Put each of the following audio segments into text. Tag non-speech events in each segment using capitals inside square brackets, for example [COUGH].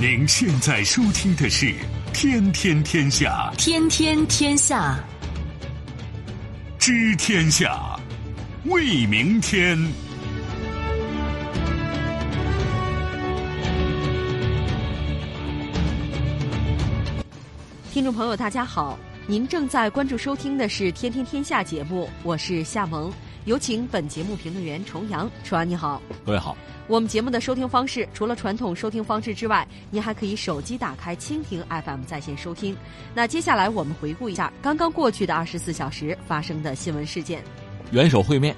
您现在收听的是《天天天下》，天天天下，知天下，为明天。听众朋友，大家好，您正在关注收听的是《天天天下》节目，我是夏萌，有请本节目评论员重阳。重阳你好，各位好。我们节目的收听方式，除了传统收听方式之外，您还可以手机打开蜻蜓 FM 在线收听。那接下来我们回顾一下刚刚过去的二十四小时发生的新闻事件。元首会面，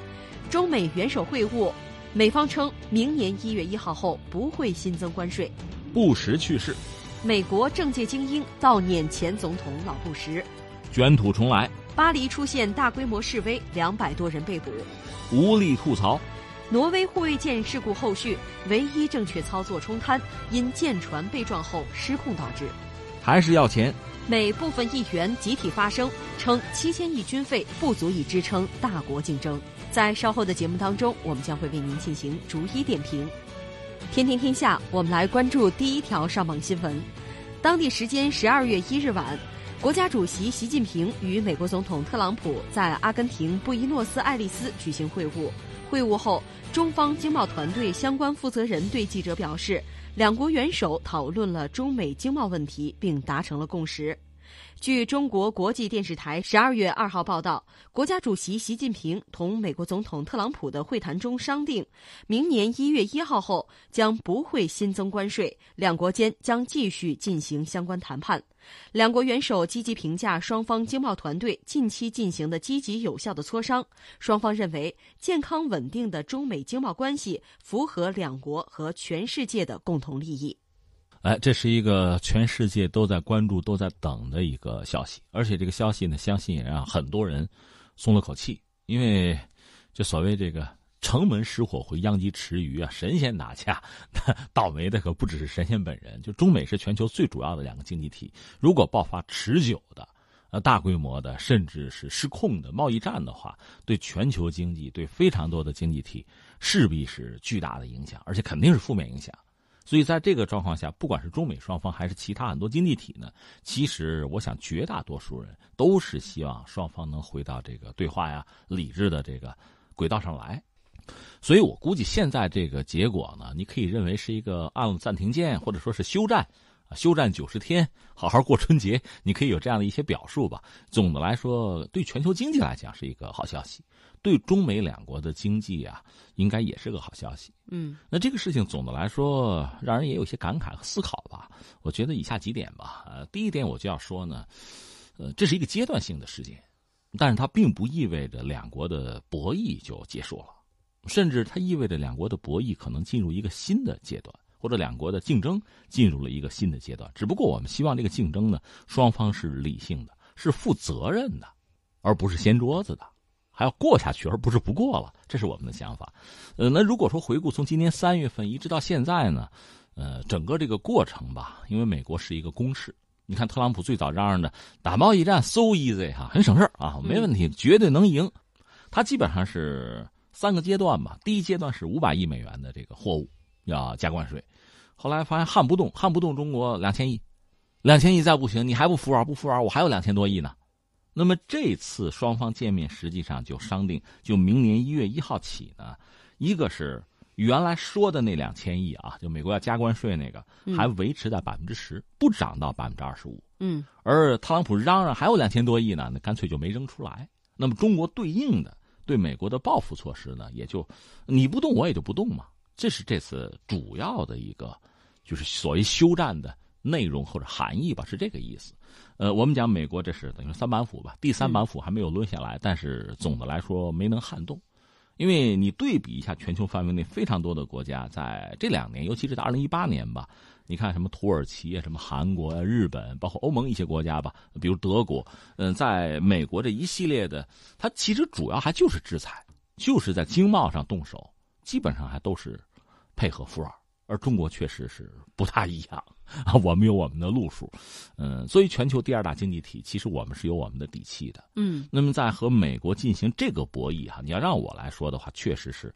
中美元首会晤，美方称明年一月一号后不会新增关税。布什去世，美国政界精英悼念前总统老布什。卷土重来，巴黎出现大规模示威，两百多人被捕。无力吐槽。挪威护卫舰事故后续，唯一正确操作冲滩，因舰船被撞后失控导致。还是要钱。美部分议员集体发声，称七千亿军费不足以支撑大国竞争。在稍后的节目当中，我们将会为您进行逐一点评。天天天下，我们来关注第一条上榜新闻。当地时间十二月一日晚，国家主席习近平与美国总统特朗普在阿根廷布宜诺斯艾利斯举行会晤。会晤后，中方经贸团队相关负责人对记者表示，两国元首讨论了中美经贸问题，并达成了共识。据中国国际电视台十二月二号报道，国家主席习近平同美国总统特朗普的会谈中商定，明年一月一号后将不会新增关税，两国间将继续进行相关谈判。两国元首积极评价双方经贸团队近期进行的积极有效的磋商，双方认为健康稳定的中美经贸关系符合两国和全世界的共同利益。哎，这是一个全世界都在关注、都在等的一个消息，而且这个消息呢，相信也让很多人松了口气，因为就所谓这个城门失火会殃及池鱼啊，神仙打架，[LAUGHS] 倒霉的可不只是神仙本人。就中美是全球最主要的两个经济体，如果爆发持久的、呃大规模的，甚至是失控的贸易战的话，对全球经济、对非常多的经济体势必是巨大的影响，而且肯定是负面影响。所以，在这个状况下，不管是中美双方还是其他很多经济体呢，其实我想绝大多数人都是希望双方能回到这个对话呀、理智的这个轨道上来。所以我估计现在这个结果呢，你可以认为是一个按暂停键，或者说是休战，休战九十天，好好过春节，你可以有这样的一些表述吧。总的来说，对全球经济来讲是一个好消息。对中美两国的经济啊，应该也是个好消息。嗯，那这个事情总的来说，让人也有些感慨和思考吧。我觉得以下几点吧。呃，第一点我就要说呢，呃，这是一个阶段性的事件，但是它并不意味着两国的博弈就结束了，甚至它意味着两国的博弈可能进入一个新的阶段，或者两国的竞争进入了一个新的阶段。只不过我们希望这个竞争呢，双方是理性的，是负责任的，而不是掀桌子的。还要过下去，而不是不过了，这是我们的想法。呃，那如果说回顾从今年三月份一直到现在呢，呃，整个这个过程吧，因为美国是一个公式，你看特朗普最早嚷嚷的打贸易战 so easy 哈，很省事啊，没问题，绝对能赢。他基本上是三个阶段吧，第一阶段是五百亿美元的这个货物要加关税，后来发现撼不动，撼不动中国两千亿，两千亿再不行，你还不服软不服软，我还有两千多亿呢。那么这次双方见面，实际上就商定，就明年一月一号起呢，一个是原来说的那两千亿啊，就美国要加关税那个，还维持在百分之十，不涨到百分之二十五。嗯，而特朗普嚷嚷还有两千多亿呢，那干脆就没扔出来。那么中国对应的对美国的报复措施呢，也就你不动我也就不动嘛。这是这次主要的一个，就是所谓休战的。内容或者含义吧，是这个意思。呃，我们讲美国这是等于三板斧吧，第三板斧还没有抡下来，但是总的来说没能撼动。因为你对比一下全球范围内非常多的国家，在这两年，尤其是在二零一八年吧，你看什么土耳其啊、什么韩国啊、日本，包括欧盟一些国家吧，比如德国，嗯，在美国这一系列的，它其实主要还就是制裁，就是在经贸上动手，基本上还都是配合富尔。而中国确实是不大一样啊，我们有我们的路数，嗯，作为全球第二大经济体，其实我们是有我们的底气的，嗯。那么在和美国进行这个博弈哈，你要让我来说的话，确实是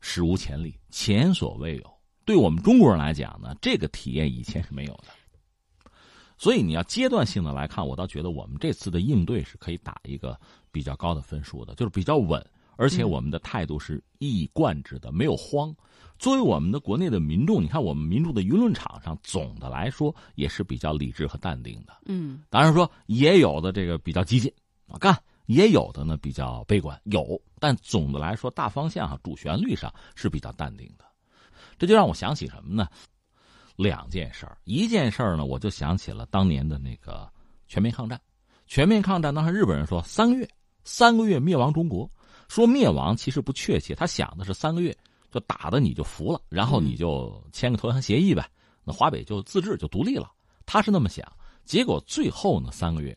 史无前例、前所未有。对我们中国人来讲呢，这个体验以前是没有的。所以你要阶段性的来看，我倒觉得我们这次的应对是可以打一个比较高的分数的，就是比较稳，而且我们的态度是一以贯之的，没有慌。作为我们的国内的民众，你看我们民众的舆论场上，总的来说也是比较理智和淡定的。嗯，当然说也有的这个比较激进啊，干也有的呢比较悲观，有，但总的来说大方向哈主旋律上是比较淡定的。这就让我想起什么呢？两件事儿，一件事儿呢，我就想起了当年的那个全面抗战。全面抗战当时日本人说三个月，三个月灭亡中国。说灭亡其实不确切，他想的是三个月就打的你就服了，然后你就签个投降协议呗，那华北就自治就独立了。他是那么想，结果最后呢三个月，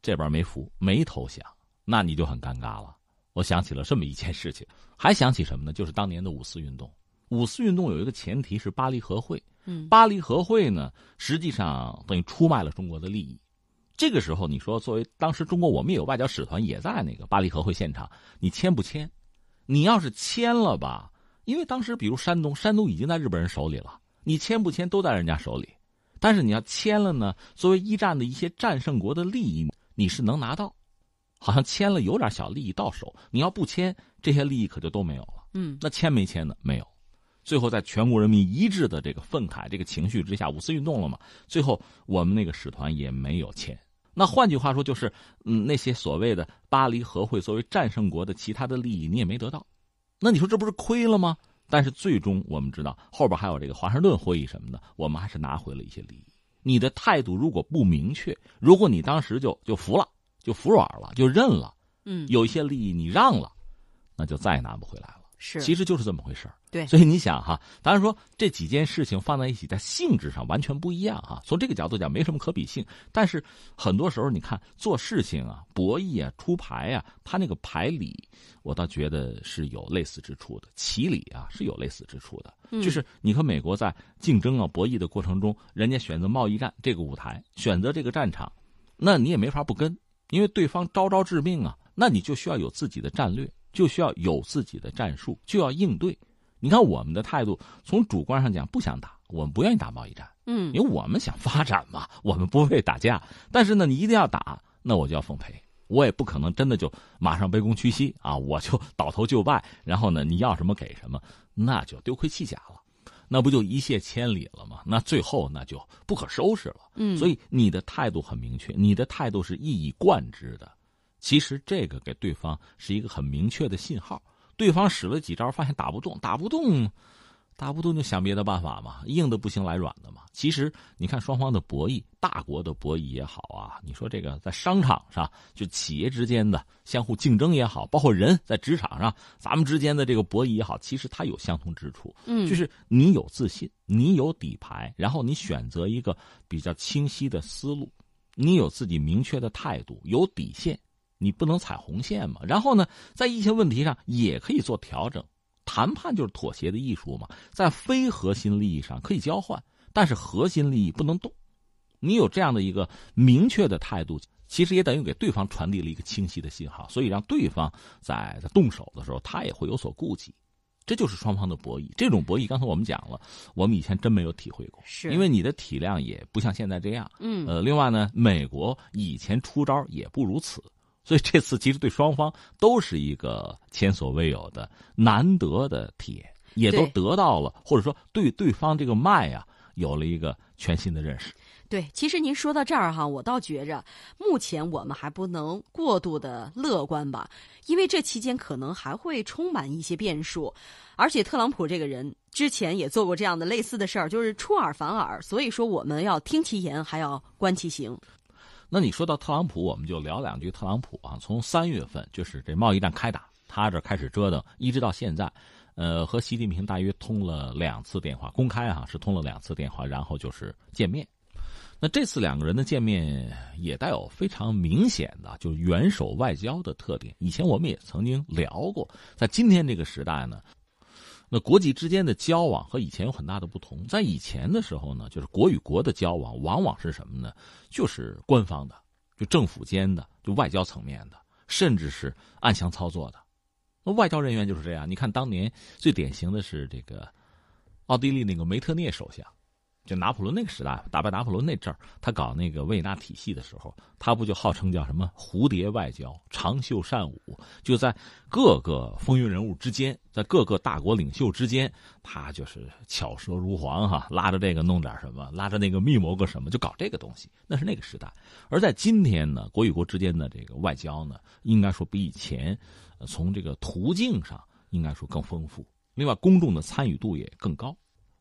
这边没服没投降，那你就很尴尬了。我想起了这么一件事情，还想起什么呢？就是当年的五四运动。五四运动有一个前提是巴黎和会。嗯，巴黎和会呢，实际上等于出卖了中国的利益。这个时候，你说作为当时中国，我们也有外交使团也在那个巴黎和会现场，你签不签？你要是签了吧，因为当时比如山东，山东已经在日本人手里了，你签不签都在人家手里。但是你要签了呢，作为一战的一些战胜国的利益，你是能拿到，好像签了有点小利益到手。你要不签，这些利益可就都没有了。嗯，那签没签呢？没有。最后，在全国人民一致的这个愤慨、这个情绪之下，五四运动了嘛？最后，我们那个使团也没有签。那换句话说，就是嗯，那些所谓的巴黎和会作为战胜国的其他的利益，你也没得到。那你说这不是亏了吗？但是最终我们知道，后边还有这个华盛顿会议什么的，我们还是拿回了一些利益。你的态度如果不明确，如果你当时就就服了，就服软了，就认了，嗯，有一些利益你让了，那就再也拿不回来了。是，其实就是这么回事儿对，所以你想哈，当然说这几件事情放在一起，在性质上完全不一样哈。从这个角度讲，没什么可比性。但是很多时候，你看做事情啊，博弈啊，出牌啊，他那个牌理，我倒觉得是有类似之处的。棋理啊，是有类似之处的。就是你和美国在竞争啊、博弈的过程中，人家选择贸易战这个舞台，选择这个战场，那你也没法不跟，因为对方招招致命啊，那你就需要有自己的战略。就需要有自己的战术，就要应对。你看我们的态度，从主观上讲不想打，我们不愿意打贸易战，嗯，因为我们想发展嘛，[LAUGHS] 我们不会打架。但是呢，你一定要打，那我就要奉陪，我也不可能真的就马上卑躬屈膝啊，我就倒头就拜。然后呢，你要什么给什么，那就丢盔弃甲了，那不就一泻千里了吗？那最后那就不可收拾了。嗯，所以你的态度很明确，你的态度是一以贯之的。其实这个给对方是一个很明确的信号，对方使了几招，发现打不动，打不动，打不动就想别的办法嘛，硬的不行来软的嘛。其实你看双方的博弈，大国的博弈也好啊，你说这个在商场上就企业之间的相互竞争也好，包括人在职场上咱们之间的这个博弈也好，其实它有相同之处，嗯，就是你有自信，你有底牌，然后你选择一个比较清晰的思路，你有自己明确的态度，有底线。你不能踩红线嘛？然后呢，在一些问题上也可以做调整。谈判就是妥协的艺术嘛，在非核心利益上可以交换，但是核心利益不能动。你有这样的一个明确的态度，其实也等于给对方传递了一个清晰的信号，所以让对方在在动手的时候，他也会有所顾忌。这就是双方的博弈。这种博弈，刚才我们讲了，我们以前真没有体会过，是因为你的体量也不像现在这样。嗯，呃，另外呢，美国以前出招也不如此。所以这次其实对双方都是一个前所未有的难得的体验，也都得到了，或者说对对方这个脉啊有了一个全新的认识。对，其实您说到这儿哈，我倒觉着目前我们还不能过度的乐观吧，因为这期间可能还会充满一些变数，而且特朗普这个人之前也做过这样的类似的事儿，就是出尔反尔，所以说我们要听其言，还要观其行。那你说到特朗普，我们就聊两句特朗普啊。从三月份就是这贸易战开打，他这开始折腾，一直到现在，呃，和习近平大约通了两次电话，公开啊是通了两次电话，然后就是见面。那这次两个人的见面也带有非常明显的就是元首外交的特点。以前我们也曾经聊过，在今天这个时代呢。那国际之间的交往和以前有很大的不同。在以前的时候呢，就是国与国的交往，往往是什么呢？就是官方的，就政府间的，就外交层面的，甚至是暗箱操作的。那外交人员就是这样。你看当年最典型的是这个奥地利那个梅特涅首相。就拿破仑那个时代，打败拿破仑那阵儿，他搞那个维也纳体系的时候，他不就号称叫什么蝴蝶外交，长袖善舞，就在各个风云人物之间，在各个大国领袖之间，他就是巧舌如簧哈，拉着这个弄点什么，拉着那个密谋个什么，就搞这个东西。那是那个时代。而在今天呢，国与国之间的这个外交呢，应该说比以前，从这个途径上应该说更丰富，另外公众的参与度也更高。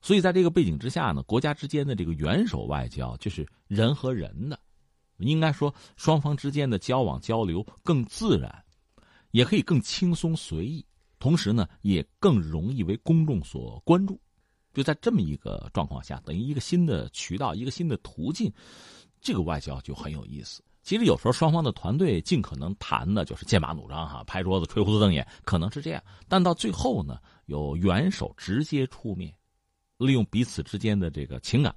所以，在这个背景之下呢，国家之间的这个元首外交就是人和人的，应该说双方之间的交往交流更自然，也可以更轻松随意，同时呢，也更容易为公众所关注。就在这么一个状况下，等于一个新的渠道，一个新的途径，这个外交就很有意思。其实有时候双方的团队尽可能谈的就是剑拔弩张哈，拍桌子吹胡子瞪眼，可能是这样。但到最后呢，有元首直接出面。利用彼此之间的这个情感，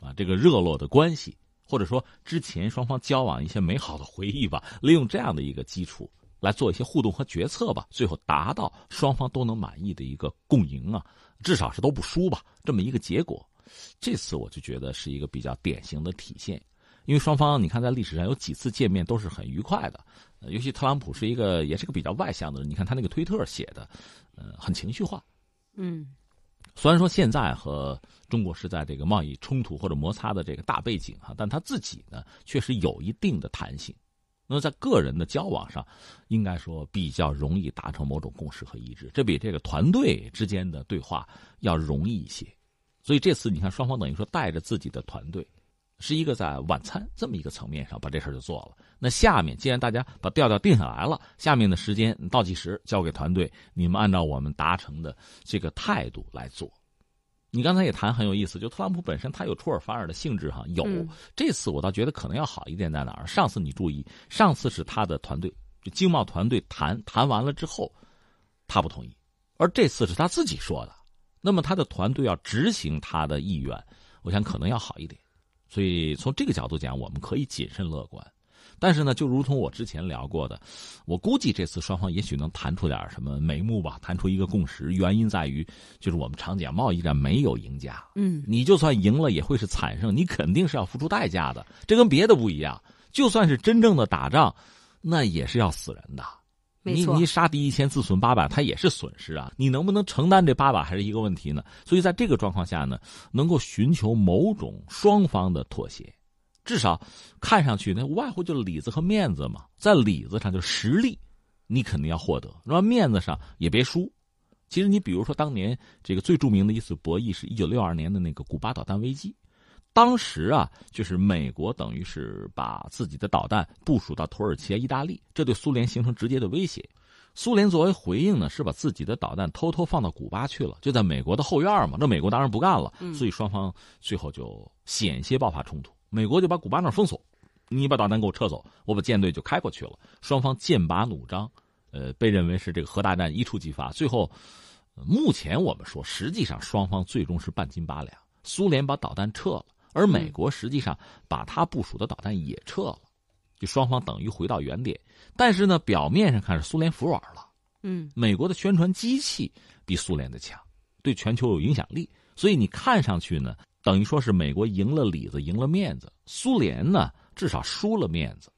啊，这个热络的关系，或者说之前双方交往一些美好的回忆吧，利用这样的一个基础来做一些互动和决策吧，最后达到双方都能满意的一个共赢啊，至少是都不输吧，这么一个结果。这次我就觉得是一个比较典型的体现，因为双方你看在历史上有几次见面都是很愉快的，尤其特朗普是一个也是个比较外向的人，你看他那个推特写的，呃，很情绪化，嗯。虽然说现在和中国是在这个贸易冲突或者摩擦的这个大背景哈，但他自己呢确实有一定的弹性。那么在个人的交往上，应该说比较容易达成某种共识和一致，这比这个团队之间的对话要容易一些。所以这次你看，双方等于说带着自己的团队。是一个在晚餐这么一个层面上把这事就做了。那下面既然大家把调调定下来了，下面的时间倒计时交给团队，你们按照我们达成的这个态度来做。你刚才也谈很有意思，就特朗普本身他有出尔反尔的性质哈，有。这次我倒觉得可能要好一点在哪儿？上次你注意，上次是他的团队就经贸团队谈谈完了之后，他不同意，而这次是他自己说的。那么他的团队要执行他的意愿，我想可能要好一点。所以从这个角度讲，我们可以谨慎乐观。但是呢，就如同我之前聊过的，我估计这次双方也许能谈出点什么眉目吧，谈出一个共识。原因在于，就是我们常讲贸易战没有赢家，嗯，你就算赢了也会是惨胜，你肯定是要付出代价的。这跟别的不一样，就算是真正的打仗，那也是要死人的。你你杀敌一千自损八百，它也是损失啊！你能不能承担这八百还是一个问题呢？所以在这个状况下呢，能够寻求某种双方的妥协，至少看上去那无外乎就是里子和面子嘛。在里子上就实力，你肯定要获得；那么？面子上也别输。其实你比如说当年这个最著名的一次博弈是一九六二年的那个古巴导弹危机。当时啊，就是美国等于是把自己的导弹部署到土耳其、意大利，这对苏联形成直接的威胁。苏联作为回应呢，是把自己的导弹偷偷放到古巴去了，就在美国的后院嘛。那美国当然不干了，所以双方最后就险些爆发冲突。美国就把古巴那封锁，你把导弹给我撤走，我把舰队就开过去了。双方剑拔弩张，呃，被认为是这个核大战一触即发。最后，目前我们说，实际上双方最终是半斤八两。苏联把导弹撤了。而美国实际上把他部署的导弹也撤了，就双方等于回到原点。但是呢，表面上看是苏联服软了。嗯，美国的宣传机器比苏联的强，对全球有影响力。所以你看上去呢，等于说是美国赢了里子，赢了面子；苏联呢，至少输了面子。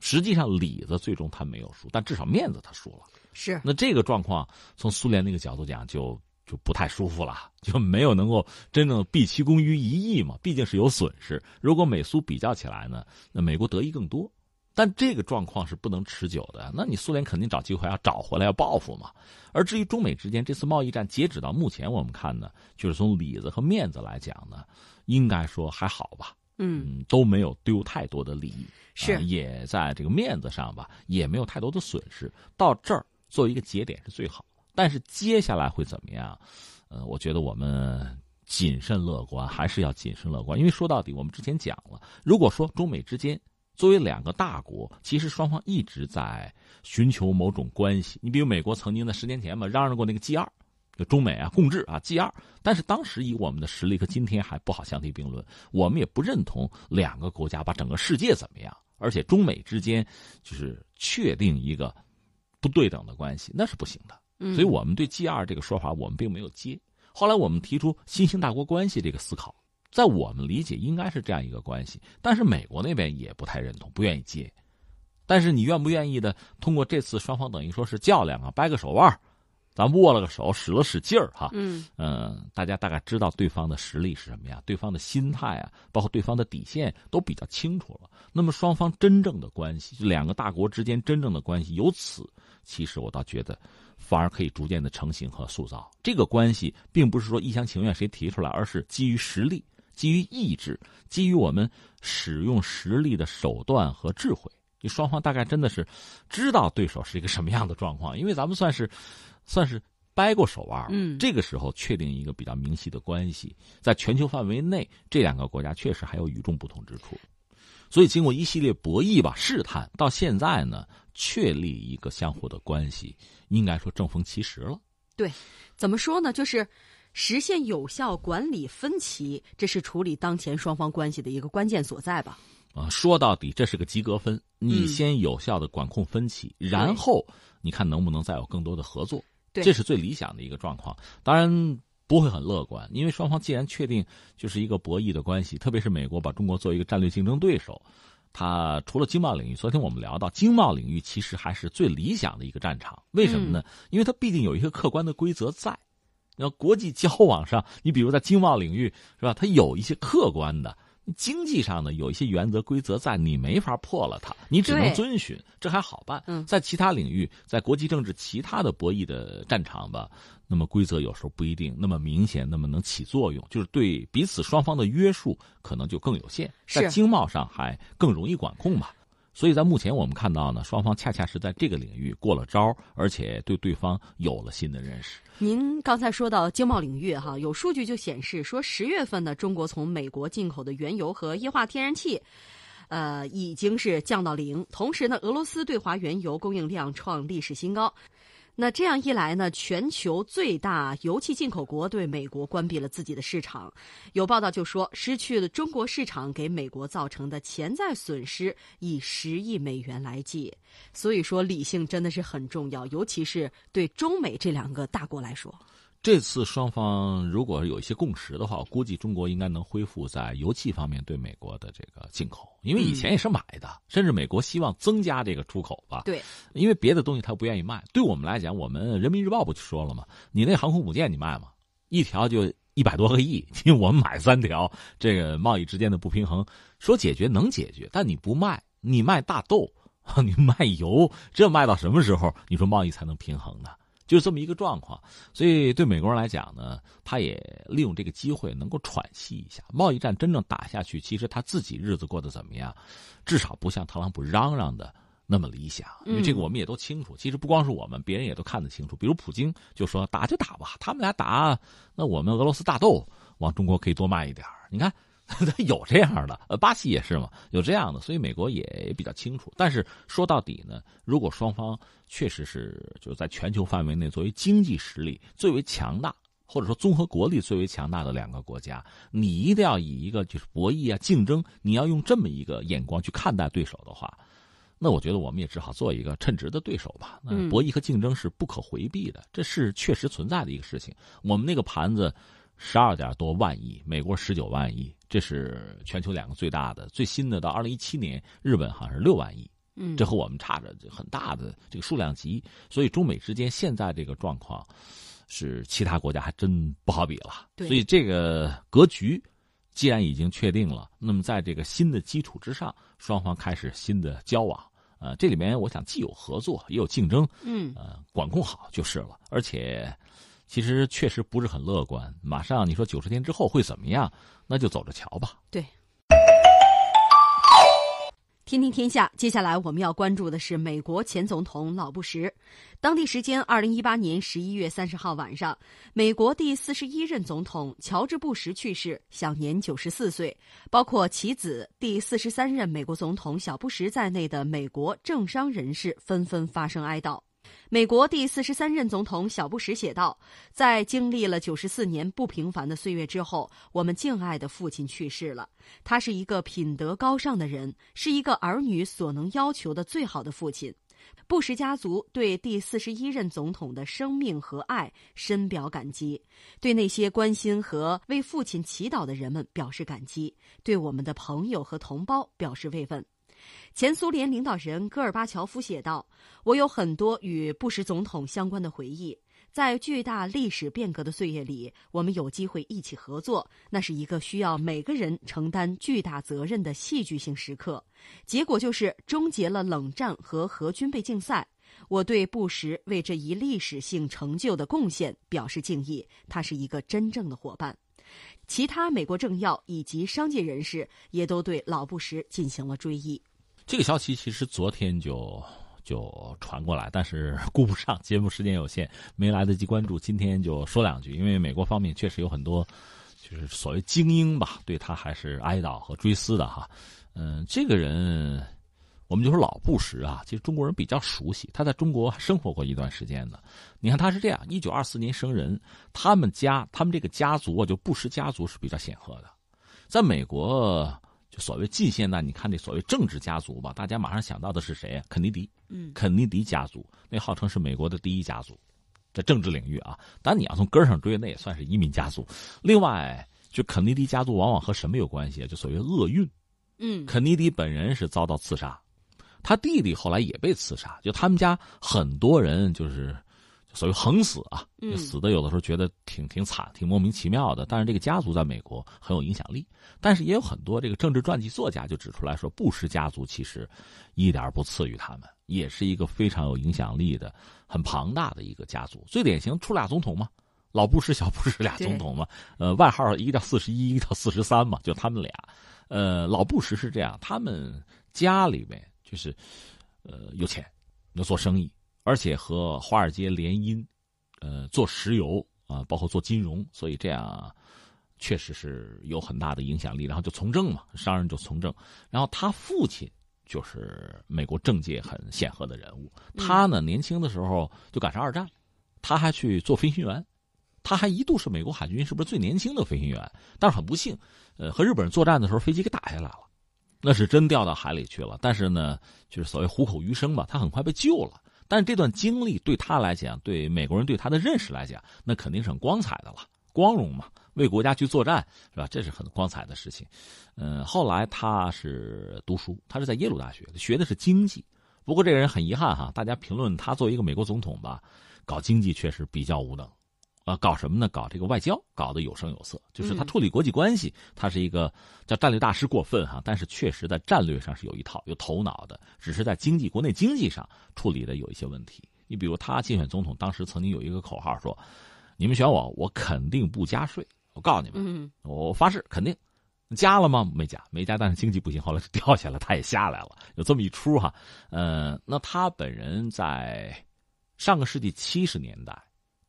实际上里子最终他没有输，但至少面子他输了。是。那这个状况从苏联那个角度讲就。就不太舒服了，就没有能够真正毕其功于一役嘛，毕竟是有损失。如果美苏比较起来呢，那美国得益更多，但这个状况是不能持久的。那你苏联肯定找机会要找回来，要报复嘛。而至于中美之间这次贸易战，截止到目前我们看呢，就是从里子和面子来讲呢，应该说还好吧，嗯，都没有丢太多的利益，是也在这个面子上吧，也没有太多的损失。到这儿做一个节点是最好。但是接下来会怎么样？呃，我觉得我们谨慎乐观，还是要谨慎乐观。因为说到底，我们之前讲了，如果说中美之间作为两个大国，其实双方一直在寻求某种关系。你比如美国曾经在十年前嘛嚷嚷过那个 G 二，就中美啊共治啊 G 二，但是当时以我们的实力和今天还不好相提并论，我们也不认同两个国家把整个世界怎么样，而且中美之间就是确定一个不对等的关系，那是不行的。所以我们对 G 二这个说法，我们并没有接。后来我们提出新兴大国关系这个思考，在我们理解应该是这样一个关系，但是美国那边也不太认同，不愿意接。但是你愿不愿意的？通过这次双方等于说是较量啊，掰个手腕咱握了个手，使了使劲儿哈。嗯嗯，大家大概知道对方的实力是什么呀？对方的心态啊，包括对方的底线都比较清楚了。那么双方真正的关系，两个大国之间真正的关系，由此其实我倒觉得反而可以逐渐的成型和塑造。这个关系并不是说一厢情愿谁提出来，而是基于实力、基于意志、基于我们使用实力的手段和智慧。就双方大概真的是知道对手是一个什么样的状况，因为咱们算是算是掰过手腕嗯，这个时候确定一个比较明晰的关系，在全球范围内，这两个国家确实还有与众不同之处。所以经过一系列博弈吧、试探，到现在呢，确立一个相互的关系，应该说正逢其时了。对，怎么说呢？就是实现有效管理分歧，这是处理当前双方关系的一个关键所在吧。啊，说到底，这是个及格分。你先有效的管控分歧，然后你看能不能再有更多的合作，这是最理想的一个状况。当然不会很乐观，因为双方既然确定就是一个博弈的关系，特别是美国把中国作为一个战略竞争对手，它除了经贸领域，昨天我们聊到经贸领域其实还是最理想的一个战场。为什么呢？因为它毕竟有一些客观的规则在。那国际交往上，你比如在经贸领域是吧？它有一些客观的。经济上呢，有一些原则规则在，你没法破了它，你只能遵循，这还好办。嗯在其他领域，在国际政治其他的博弈的战场吧，那么规则有时候不一定那么明显，那么能起作用，就是对彼此双方的约束可能就更有限。在经贸上还更容易管控吧。所以在目前我们看到呢，双方恰恰是在这个领域过了招，而且对对方有了新的认识。您刚才说到经贸领域哈，有数据就显示说，十月份呢，中国从美国进口的原油和液化天然气，呃，已经是降到零。同时呢，俄罗斯对华原油供应量创历史新高。那这样一来呢，全球最大油气进口国对美国关闭了自己的市场。有报道就说，失去了中国市场给美国造成的潜在损失以十亿美元来计。所以说，理性真的是很重要，尤其是对中美这两个大国来说。这次双方如果有一些共识的话，我估计中国应该能恢复在油气方面对美国的这个进口，因为以前也是买的，甚至美国希望增加这个出口吧。对，因为别的东西他不愿意卖。对我们来讲，我们人民日报不就说了吗？你那航空母舰你卖吗？一条就一百多个亿，因为我们买三条，这个贸易之间的不平衡，说解决能解决，但你不卖，你卖大豆，[LAUGHS] 你卖油，这卖到什么时候？你说贸易才能平衡呢？就是这么一个状况，所以对美国人来讲呢，他也利用这个机会能够喘息一下。贸易战真正打下去，其实他自己日子过得怎么样，至少不像特朗普嚷嚷的那么理想。因为这个我们也都清楚，其实不光是我们，别人也都看得清楚。比如普京就说：“打就打吧，他们俩打，那我们俄罗斯大豆往中国可以多卖一点你看。[LAUGHS] 有这样的，呃，巴西也是嘛，有这样的，所以美国也比较清楚。但是说到底呢，如果双方确实是就在全球范围内作为经济实力最为强大，或者说综合国力最为强大的两个国家，你一定要以一个就是博弈啊、竞争，你要用这么一个眼光去看待对手的话，那我觉得我们也只好做一个称职的对手吧。那博弈和竞争是不可回避的，这是确实存在的一个事情。我们那个盘子。十二点多万亿，美国十九万亿，这是全球两个最大的。最新的到二零一七年，日本好像是六万亿，嗯，这和我们差着很大的这个数量级。所以中美之间现在这个状况，是其他国家还真不好比了。所以这个格局既然已经确定了，那么在这个新的基础之上，双方开始新的交往。呃，这里面我想既有合作，也有竞争，嗯，呃，管控好就是了，而且。其实确实不是很乐观。马上你说九十天之后会怎么样？那就走着瞧吧。对，天听天下，接下来我们要关注的是美国前总统老布什。当地时间二零一八年十一月三十号晚上，美国第四十一任总统乔治·布什去世，享年九十四岁。包括其子第四十三任美国总统小布什在内的美国政商人士纷纷发声哀悼。美国第四十三任总统小布什写道：“在经历了九十四年不平凡的岁月之后，我们敬爱的父亲去世了。他是一个品德高尚的人，是一个儿女所能要求的最好的父亲。布什家族对第四十一任总统的生命和爱深表感激，对那些关心和为父亲祈祷的人们表示感激，对我们的朋友和同胞表示慰问。前苏联领导人戈尔巴乔夫写道：“我有很多与布什总统相关的回忆。”在巨大历史变革的岁月里，我们有机会一起合作，那是一个需要每个人承担巨大责任的戏剧性时刻。结果就是终结了冷战和核军备竞赛。我对布什为这一历史性成就的贡献表示敬意，他是一个真正的伙伴。其他美国政要以及商界人士也都对老布什进行了追忆。这个消息其实昨天就。就传过来，但是 [LAUGHS] 顾不上，节目时间有限，没来得及关注。今天就说两句，因为美国方面确实有很多，就是所谓精英吧，对他还是哀悼和追思的哈。嗯，这个人，我们就说老布什啊，其实中国人比较熟悉，他在中国生活过一段时间的。你看他是这样，一九二四年生人，他们家，他们这个家族啊，就布什家族是比较显赫的，在美国。所谓近现代，你看这所谓政治家族吧，大家马上想到的是谁？肯尼迪，嗯，肯尼迪家族，那号称是美国的第一家族，在政治领域啊。但你要从根上追，那也算是移民家族。另外，就肯尼迪家族往往和什么有关系？就所谓厄运，嗯，肯尼迪本人是遭到刺杀，他弟弟后来也被刺杀，就他们家很多人就是。所谓横死啊，死的有的时候觉得挺挺惨、挺莫名其妙的。但是这个家族在美国很有影响力，但是也有很多这个政治传记作家就指出来说，布什家族其实一点不次于他们，也是一个非常有影响力的、很庞大的一个家族。最典型出俩总统嘛，老布什、小布什俩总统嘛，呃，外号一个叫四十一，一个叫四十三嘛，就他们俩。呃，老布什是这样，他们家里面就是呃有钱，能做生意。而且和华尔街联姻，呃，做石油啊，包括做金融，所以这样确实是有很大的影响力。然后就从政嘛，商人就从政。然后他父亲就是美国政界很显赫的人物。他呢，年轻的时候就赶上二战，他还去做飞行员，他还一度是美国海军是不是最年轻的飞行员？但是很不幸，呃，和日本人作战的时候飞机给打下来了，那是真掉到海里去了。但是呢，就是所谓虎口余生吧，他很快被救了。但这段经历对他来讲，对美国人对他的认识来讲，那肯定是很光彩的了，光荣嘛，为国家去作战，是吧？这是很光彩的事情。嗯，后来他是读书，他是在耶鲁大学学的是经济。不过这个人很遗憾哈，大家评论他作为一个美国总统吧，搞经济确实比较无能。啊，搞什么呢？搞这个外交，搞得有声有色。就是他处理国际关系，他是一个叫战略大师过分哈，但是确实在战略上是有一套、有头脑的。只是在经济、国内经济上处理的有一些问题。你比如他竞选总统，当时曾经有一个口号说：“你们选我，我肯定不加税。”我告诉你们，我发誓肯定加了吗？没加，没加。但是经济不行，后来就掉下来，他也下来了。有这么一出哈。呃，那他本人在上个世纪七十年代。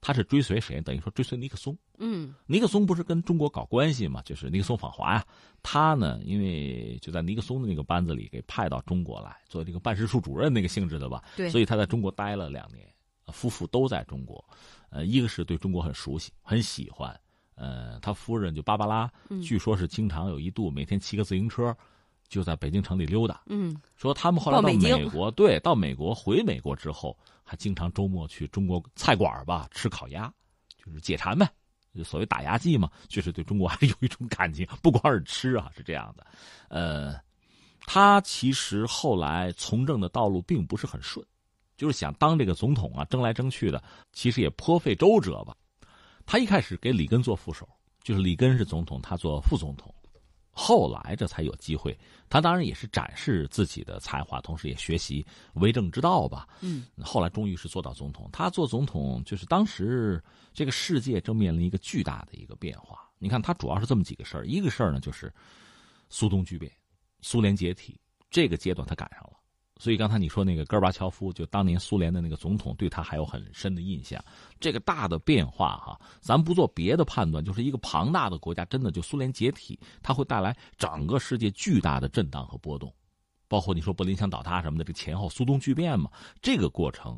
他是追随谁？等于说追随尼克松。嗯，尼克松不是跟中国搞关系嘛？就是尼克松访华呀。他呢，因为就在尼克松的那个班子里给派到中国来做这个办事处主任那个性质的吧。对。所以他在中国待了两年，夫妇都在中国。呃，一个是对中国很熟悉，很喜欢。呃，他夫人就芭芭拉，据说是经常有一度每天骑个自行车。就在北京城里溜达，嗯，说他们后来到美国，对，到美国回美国之后，还经常周末去中国菜馆吧吃烤鸭，就是解馋呗，就所谓打牙祭嘛，确实对中国还是有一种感情，不光是吃啊，是这样的。呃，他其实后来从政的道路并不是很顺，就是想当这个总统啊，争来争去的，其实也颇费周折吧。他一开始给里根做副手，就是里根是总统，他做副总统。后来这才有机会，他当然也是展示自己的才华，同时也学习为政之道吧。嗯，后来终于是做到总统。他做总统，就是当时这个世界正面临一个巨大的一个变化。你看，他主要是这么几个事儿，一个事儿呢就是苏东剧变，苏联解体这个阶段他赶上了。所以刚才你说那个戈尔巴乔夫，就当年苏联的那个总统，对他还有很深的印象。这个大的变化哈，咱不做别的判断，就是一个庞大的国家，真的就苏联解体，它会带来整个世界巨大的震荡和波动。包括你说柏林墙倒塌什么的，这前后苏东巨变嘛，这个过程，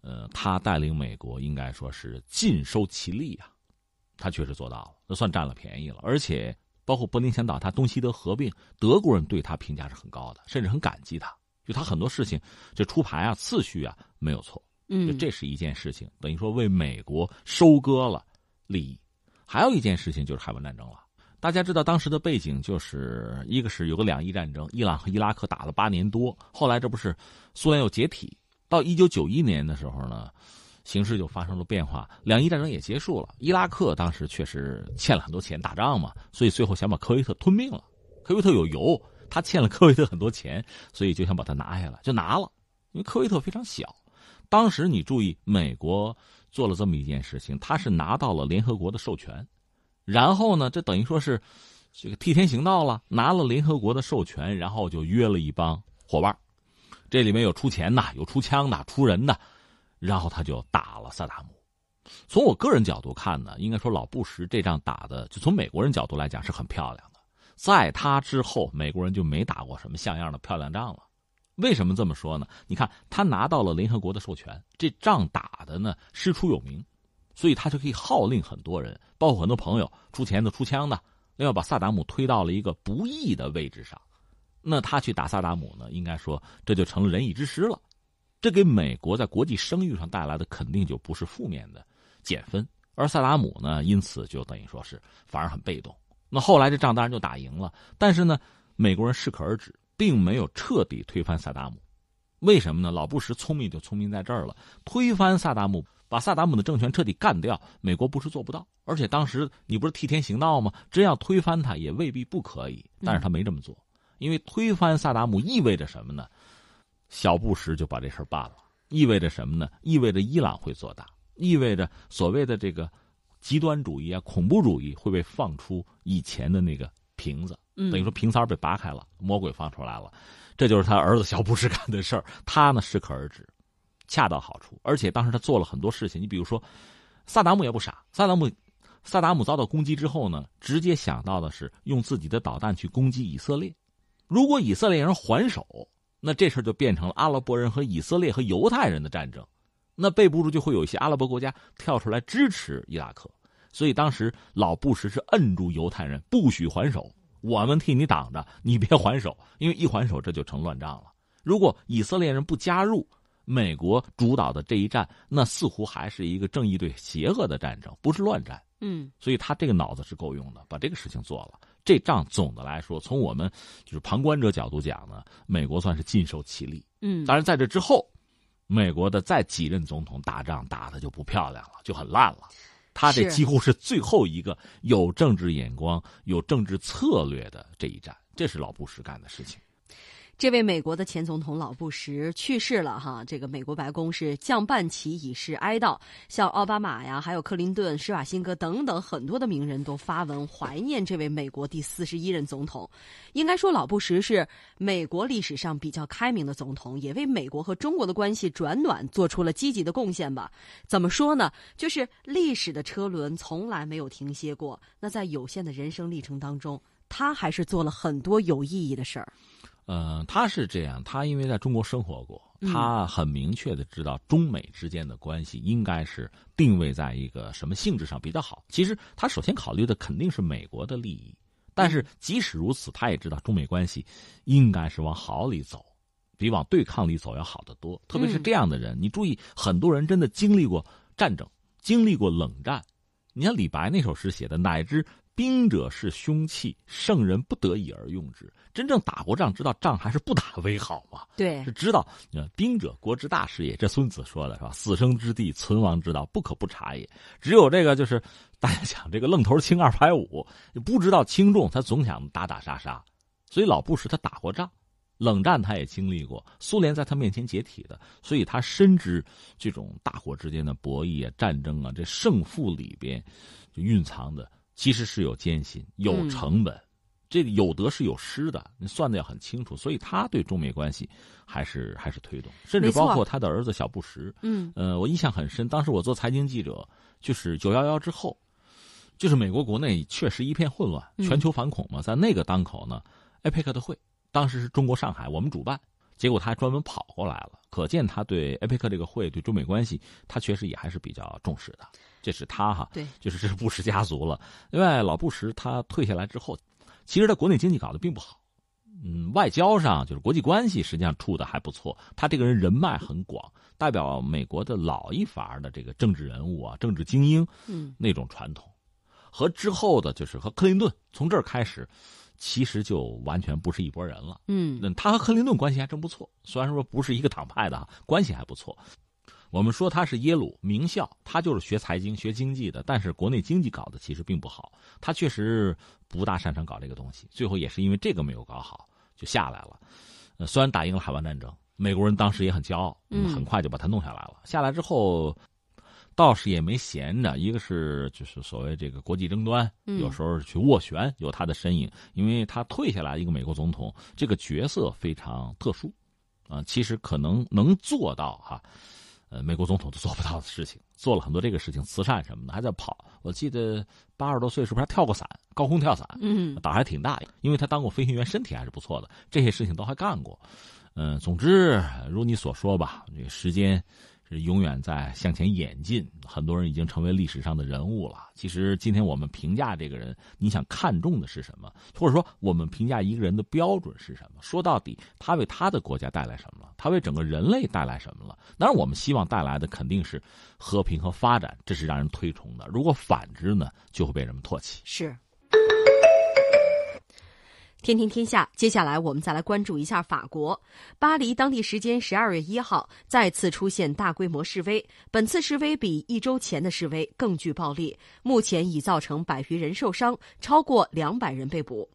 呃，他带领美国应该说是尽收其利啊，他确实做到了，那算占了便宜了。而且包括柏林墙倒塌、东西德合并，德国人对他评价是很高的，甚至很感激他。就他很多事情这出牌啊、次序啊没有错。嗯，这是一件事情，等于说为美国收割了利益。还有一件事情就是海湾战争了。大家知道当时的背景，就是一个是有个两伊战争，伊朗和伊拉克打了八年多，后来这不是苏联又解体，到一九九一年的时候呢，形势就发生了变化，两伊战争也结束了。伊拉克当时确实欠了很多钱打仗嘛，所以最后想把科威特吞并了。科威特有油，他欠了科威特很多钱，[LAUGHS] 所以就想把它拿下来，就拿了，因为科威特非常小。当时你注意，美国做了这么一件事情，他是拿到了联合国的授权，然后呢，这等于说是这个替天行道了，拿了联合国的授权，然后就约了一帮伙伴，这里面有出钱的，有出枪的，出人的，然后他就打了萨达姆。从我个人角度看呢，应该说老布什这仗打的，就从美国人角度来讲是很漂亮。在他之后，美国人就没打过什么像样的漂亮仗了。为什么这么说呢？你看，他拿到了联合国的授权，这仗打的呢师出有名，所以他就可以号令很多人，包括很多朋友出钱的、出枪的，另外把萨达姆推到了一个不义的位置上。那他去打萨达姆呢，应该说这就成了仁义之师了。这给美国在国际声誉上带来的肯定就不是负面的减分，而萨达姆呢，因此就等于说是反而很被动。那后来这仗当然就打赢了，但是呢，美国人适可而止。并没有彻底推翻萨达姆，为什么呢？老布什聪明就聪明在这儿了。推翻萨达姆，把萨达姆的政权彻底干掉，美国不是做不到。而且当时你不是替天行道吗？真要推翻他也未必不可以。但是他没这么做，因为推翻萨达姆意味着什么呢？小布什就把这事儿办了。意味着什么呢？意味着伊朗会做大，意味着所谓的这个极端主义啊、恐怖主义会被放出以前的那个瓶子。等于说瓶塞被拔开了，魔鬼放出来了，这就是他儿子小布什干的事儿。[LAUGHS] 他呢适可而止，恰到好处。而且当时他做了很多事情。你比如说，萨达姆也不傻，萨达姆，萨达姆遭到攻击之后呢，直接想到的是用自己的导弹去攻击以色列。如果以色列人还手，那这事就变成了阿拉伯人和以色列和犹太人的战争，那备不住就会有一些阿拉伯国家跳出来支持伊拉克。所以当时老布什是摁住犹太人，不许还手。我们替你挡着，你别还手，因为一还手这就成乱仗了。如果以色列人不加入美国主导的这一战，那似乎还是一个正义对邪恶的战争，不是乱战。嗯，所以他这个脑子是够用的，把这个事情做了。这仗总的来说，从我们就是旁观者角度讲呢，美国算是尽收其利。嗯，当然在这之后，美国的再几任总统打仗打的就不漂亮了，就很烂了。他这几乎是最后一个有政治眼光、有政治策略的这一战，这是老布什干的事情。这位美国的前总统老布什去世了，哈，这个美国白宫是降半旗以示哀悼，像奥巴马呀，还有克林顿、施瓦辛格等等很多的名人都发文怀念这位美国第四十一任总统。应该说，老布什是美国历史上比较开明的总统，也为美国和中国的关系转暖做出了积极的贡献吧。怎么说呢？就是历史的车轮从来没有停歇过。那在有限的人生历程当中，他还是做了很多有意义的事儿。嗯，他是这样，他因为在中国生活过，他很明确的知道中美之间的关系应该是定位在一个什么性质上比较好。其实他首先考虑的肯定是美国的利益，但是即使如此，他也知道中美关系应该是往好里走，比往对抗里走要好得多。特别是这样的人，你注意，很多人真的经历过战争，经历过冷战。你像李白那首诗写的，乃知。兵者是凶器，圣人不得已而用之。真正打过仗，知道仗还是不打为好嘛？对，是知道。兵者，国之大事也。这孙子说的是吧？死生之地，存亡之道，不可不察也。只有这个，就是大家讲这个愣头青二百五，不知道轻重，他总想打打杀杀。所以老布什他打过仗，冷战他也经历过，苏联在他面前解体的，所以他深知这种大国之间的博弈啊、战争啊，这胜负里边就蕴藏的。其实是有艰辛、有成本，这个有得是有失的，你算的要很清楚。所以他对中美关系还是还是推动，甚至包括他的儿子小布什。嗯，呃，我印象很深，当时我做财经记者，就是九幺幺之后，就是美国国内确实一片混乱，全球反恐嘛，在那个当口呢，APEC 的会，当时是中国上海，我们主办，结果他还专门跑过来了，可见他对 APEC 这个会对中美关系，他确实也还是比较重视的。这是他哈，对，就是这是布什家族了。另外，老布什他退下来之后，其实他国内经济搞得并不好，嗯，外交上就是国际关系，实际上处的还不错。他这个人人脉很广，代表美国的老一伐的这个政治人物啊，政治精英，嗯，那种传统，和之后的就是和克林顿从这儿开始，其实就完全不是一拨人了。嗯，那他和克林顿关系还真不错，虽然说不是一个党派的，关系还不错。我们说他是耶鲁名校，他就是学财经、学经济的，但是国内经济搞得其实并不好，他确实不大擅长搞这个东西。最后也是因为这个没有搞好，就下来了。呃，虽然打赢了海湾战争，美国人当时也很骄傲，嗯很快就把他弄下来了。下来之后，倒是也没闲着，一个是就是所谓这个国际争端，嗯有时候去斡旋，有他的身影，因为他退下来一个美国总统，这个角色非常特殊，啊、其实可能能做到哈、呃，美国总统都做不到的事情，做了很多这个事情，慈善什么的还在跑。我记得八十多岁是不是还跳过伞，高空跳伞？嗯胆还挺大，因为他当过飞行员，身体还是不错的，这些事情都还干过。嗯、总之如你所说吧，这个时间是永远在向前演进，很多人已经成为历史上的人物了。其实今天我们评价这个人，你想看重的是什么？或者说我们评价一个人的标准是什么？说到底，他为他的国家带来什么了？他为整个人类带来什么了？当然，我们希望带来的肯定是和平和发展，这是让人推崇的。如果反之呢，就会被人们唾弃。是。天天天下，接下来我们再来关注一下法国巴黎。当地时间十二月一号，再次出现大规模示威。本次示威比一周前的示威更具暴力，目前已造成百余人受伤，超过两百人被捕。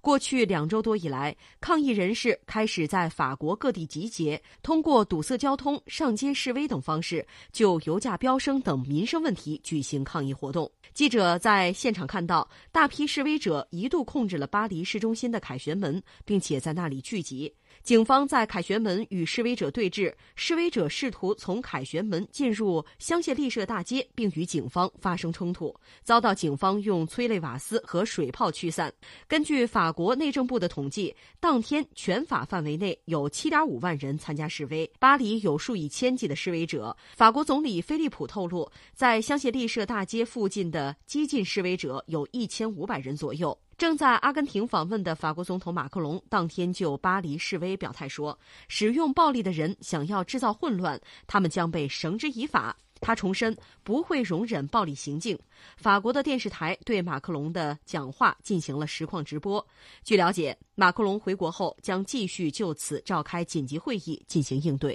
过去两周多以来，抗议人士开始在法国各地集结，通过堵塞交通、上街示威等方式，就油价飙升等民生问题举行抗议活动。记者在现场看到，大批示威者一度控制了巴黎市中心的凯旋门，并且在那里聚集。警方在凯旋门与示威者对峙，示威者试图从凯旋门进入香榭丽舍大街，并与警方发生冲突，遭到警方用催泪瓦斯和水炮驱散。根据法国内政部的统计，当天全法范围内有7.5万人参加示威，巴黎有数以千计的示威者。法国总理菲利普透露，在香榭丽舍大街附近的激进示威者有一千五百人左右。正在阿根廷访问的法国总统马克龙当天就巴黎示威表态说，使用暴力的人想要制造混乱，他们将被绳之以法。他重申不会容忍暴力行径。法国的电视台对马克龙的讲话进行了实况直播。据了解，马克龙回国后将继续就此召开紧急会议进行应对。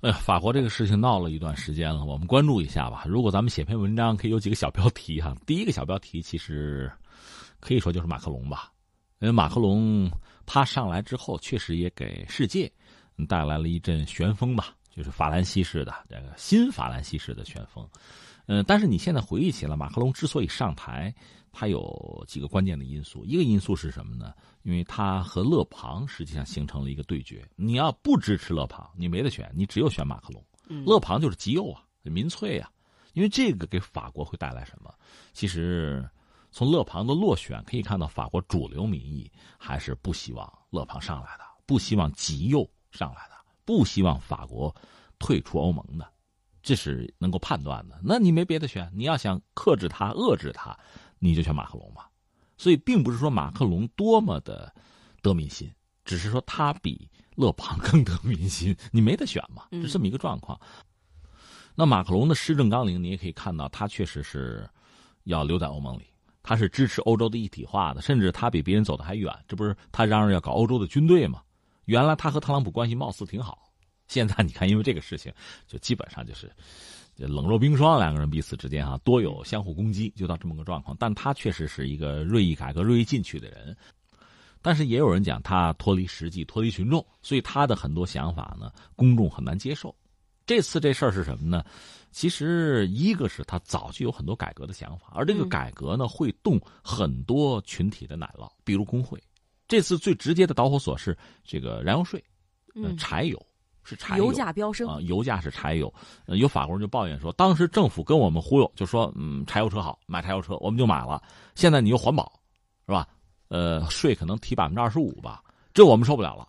哎呀，法国这个事情闹了一段时间了，我们关注一下吧。如果咱们写篇文章，可以有几个小标题哈。第一个小标题其实可以说就是马克龙吧，因为马克龙他上来之后，确实也给世界带来了一阵旋风吧，就是法兰西式的这个新法兰西式的旋风。嗯，但是你现在回忆起来，马克龙之所以上台，他有几个关键的因素。一个因素是什么呢？因为他和勒庞实际上形成了一个对决。你要不支持勒庞，你没得选，你只有选马克龙。嗯勒庞就是极右啊，民粹啊。因为这个给法国会带来什么？其实从勒庞的落选可以看到，法国主流民意还是不希望勒庞上来的，不希望极右上来的，不希望法国退出欧盟的。这是能够判断的。那你没别的选，你要想克制他、遏制他，你就选马克龙嘛。所以，并不是说马克龙多么的得民心，只是说他比勒庞更得民心。你没得选嘛，是这么一个状况。那马克龙的施政纲领，你也可以看到，他确实是要留在欧盟里，他是支持欧洲的一体化的，甚至他比别人走的还远。这不是他嚷嚷要搞欧洲的军队吗？原来他和特朗普关系貌似挺好，现在你看，因为这个事情，就基本上就是冷若冰霜，两个人彼此之间哈多有相互攻击，就到这么个状况。但他确实是一个锐意改革、锐意进取的人，但是也有人讲他脱离实际、脱离群众，所以他的很多想法呢，公众很难接受。这次这事儿是什么呢？其实一个是他早就有很多改革的想法，而这个改革呢，会动很多群体的奶酪，比如工会。这次最直接的导火索是这个燃油税，呃，柴油是柴油，油价飙升啊，油价是柴油。呃，有法国人就抱怨说，当时政府跟我们忽悠，就说嗯，柴油车好，买柴油车，我们就买了。现在你又环保，是吧？呃，税可能提百分之二十五吧，这我们受不了了。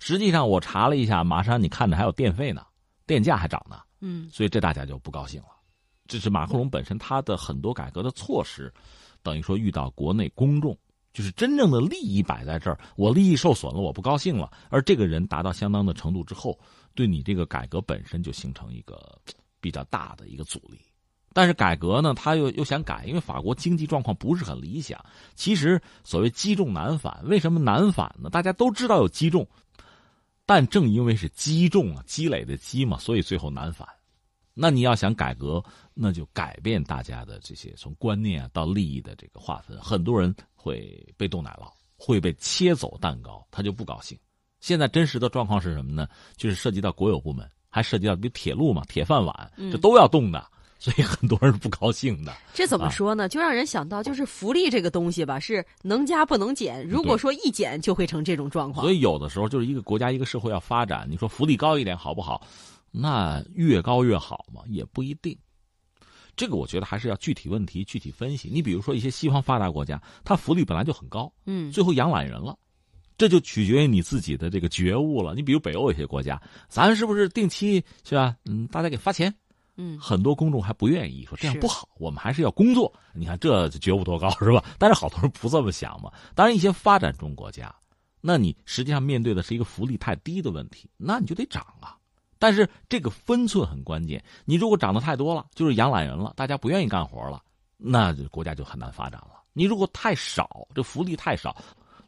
实际上我查了一下，马上你看着还有电费呢，电价还涨呢，嗯，所以这大家就不高兴了。这是马克龙本身他的很多改革的措施，等于说遇到国内公众就是真正的利益摆在这儿，我利益受损了，我不高兴了。而这个人达到相当的程度之后，对你这个改革本身就形成一个比较大的一个阻力。但是改革呢，他又又想改，因为法国经济状况不是很理想。其实所谓积重难返，为什么难返呢？大家都知道有积重，但正因为是积重啊，积累的积嘛，所以最后难返。那你要想改革，那就改变大家的这些从观念啊到利益的这个划分。很多人会被动奶酪，会被切走蛋糕，他就不高兴。现在真实的状况是什么呢？就是涉及到国有部门，还涉及到比如铁路嘛，铁饭碗，这都要动的。所以很多人是不高兴的。这怎么说呢？就让人想到，就是福利这个东西吧，是能加不能减。如果说一减，就会成这种状况。所以有的时候就是一个国家、一个社会要发展，你说福利高一点好不好？那越高越好嘛，也不一定。这个我觉得还是要具体问题具体分析。你比如说一些西方发达国家，它福利本来就很高，嗯，最后养懒人了，这就取决于你自己的这个觉悟了。你比如北欧一些国家，咱是不是定期是吧？嗯，大家给发钱。嗯，很多公众还不愿意说这样不好，我们还是要工作。你看这觉悟多高是吧？[LAUGHS] 但是好多人不这么想嘛。当然，一些发展中国家，那你实际上面对的是一个福利太低的问题，那你就得涨啊。但是这个分寸很关键，你如果涨得太多了，就是养懒人了，大家不愿意干活了，那国家就很难发展了。你如果太少，这福利太少，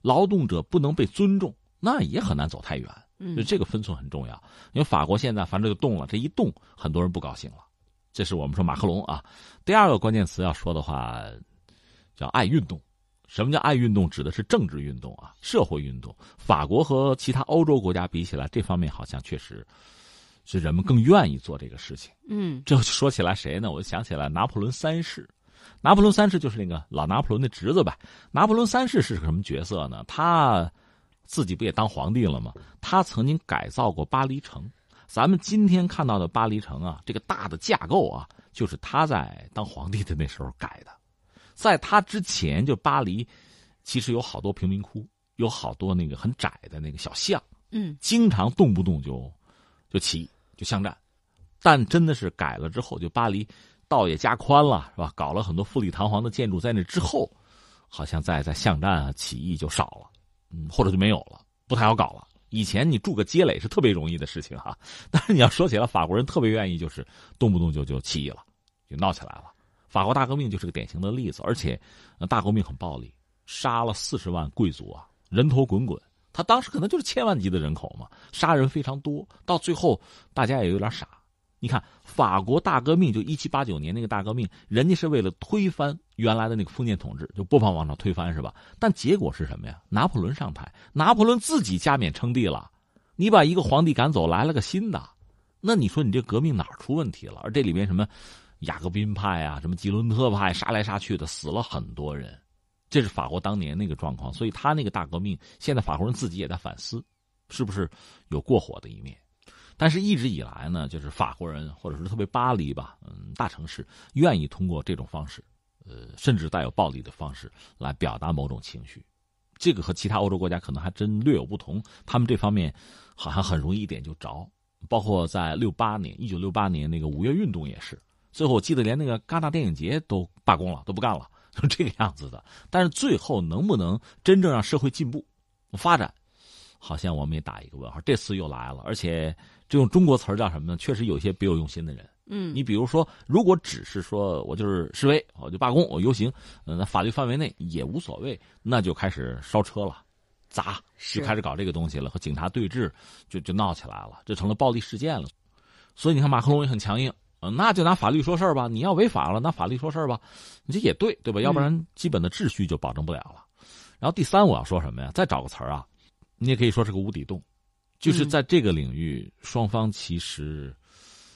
劳动者不能被尊重，那也很难走太远。就这个分寸很重要，因为法国现在反正就动了，这一动，很多人不高兴了。这是我们说马克龙啊。第二个关键词要说的话，叫爱运动。什么叫爱运动？指的是政治运动啊，社会运动。法国和其他欧洲国家比起来，这方面好像确实是人们更愿意做这个事情。嗯，[LAUGHS] 这说起来谁呢？我就想起来拿破仑三世。拿破仑三世就是那个老拿破仑的侄子吧。拿破仑三世是个什么角色呢？他。自己不也当皇帝了吗？他曾经改造过巴黎城，咱们今天看到的巴黎城啊，这个大的架构啊，就是他在当皇帝的那时候改的。在他之前，就巴黎其实有好多贫民窟，有好多那个很窄的那个小巷，嗯，经常动不动就就起义就巷战。但真的是改了之后，就巴黎道也加宽了，是吧？搞了很多富丽堂皇的建筑，在那之后，好像在在巷战啊起义就少了。嗯，或者就没有了，不太好搞了。以前你筑个街垒是特别容易的事情哈，但是你要说起来，法国人特别愿意，就是动不动就就起义了，就闹起来了。法国大革命就是个典型的例子，而且大革命很暴力，杀了四十万贵族啊，人头滚滚。他当时可能就是千万级的人口嘛，杀人非常多，到最后大家也有点傻。你看，法国大革命就一七八九年那个大革命，人家是为了推翻原来的那个封建统治，就波旁王朝推翻是吧？但结果是什么呀？拿破仑上台，拿破仑自己加冕称帝了，你把一个皇帝赶走，来了个新的，那你说你这革命哪出问题了？而这里面什么雅各宾派啊，什么吉伦特派，杀来杀去的，死了很多人，这是法国当年那个状况。所以他那个大革命，现在法国人自己也在反思，是不是有过火的一面？但是，一直以来呢，就是法国人，或者是特别巴黎吧，嗯，大城市愿意通过这种方式，呃，甚至带有暴力的方式来表达某种情绪。这个和其他欧洲国家可能还真略有不同。他们这方面好像很容易一点就着。包括在六八年，一九六八年那个五月运动也是，最后我记得连那个戛纳电影节都罢工了，都不干了，就这个样子的。但是最后能不能真正让社会进步、发展，好像我们也打一个问号。这次又来了，而且。这用中国词儿叫什么呢？确实有些别有用心的人。嗯，你比如说，如果只是说我就是示威，我就罢工，我游行，那法律范围内也无所谓，那就开始烧车了，砸，就开始搞这个东西了，和警察对峙，就就闹起来了，这成了暴力事件了。所以你看，马克龙也很强硬，那就拿法律说事儿吧。你要违法了，拿法律说事儿吧，你这也对，对吧？要不然基本的秩序就保证不了了。然后第三，我要说什么呀？再找个词儿啊，你也可以说是个无底洞。就是在这个领域，双方其实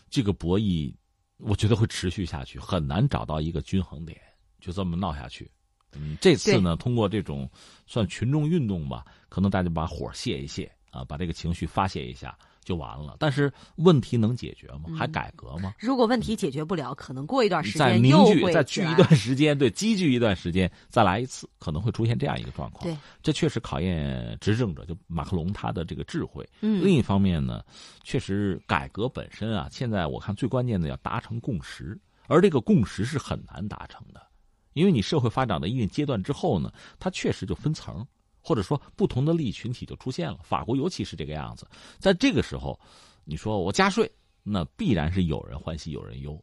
这个博弈，我觉得会持续下去，很难找到一个均衡点，就这么闹下去。嗯，这次呢，通过这种算群众运动吧，可能大家把火泄一泄啊，把这个情绪发泄一下。就完了，但是问题能解决吗？还改革吗？如果问题解决不了，可能过一段时间再凝聚、再聚一段时间，对，积聚一段时间，再来一次，可能会出现这样一个状况。对，这确实考验执政者，就马克龙他的这个智慧。嗯，另一方面呢，确实改革本身啊，现在我看最关键的要达成共识，而这个共识是很难达成的，因为你社会发展到一定阶段之后呢，它确实就分层，或者说不同的利益群体就出现了。法国尤其是这个样子，在这个时候，你说我加税，那必然是有人欢喜有人忧。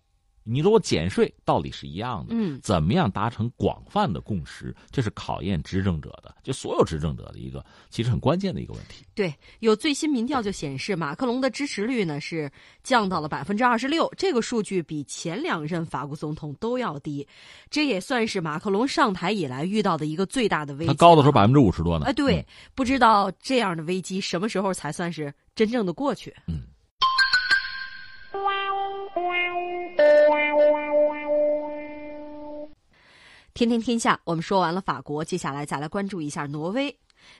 你说我减税，道理是一样的。嗯，怎么样达成广泛的共识，这是考验执政者的，就所有执政者的一个其实很关键的一个问题。对，有最新民调就显示，马克龙的支持率呢是降到了百分之二十六，这个数据比前两任法国总统都要低，这也算是马克龙上台以来遇到的一个最大的危机。他高的时候百分之五十多呢。哎，对，不知道这样的危机什么时候才算是真正的过去。嗯。天天天下，我们说完了法国，接下来再来关注一下挪威。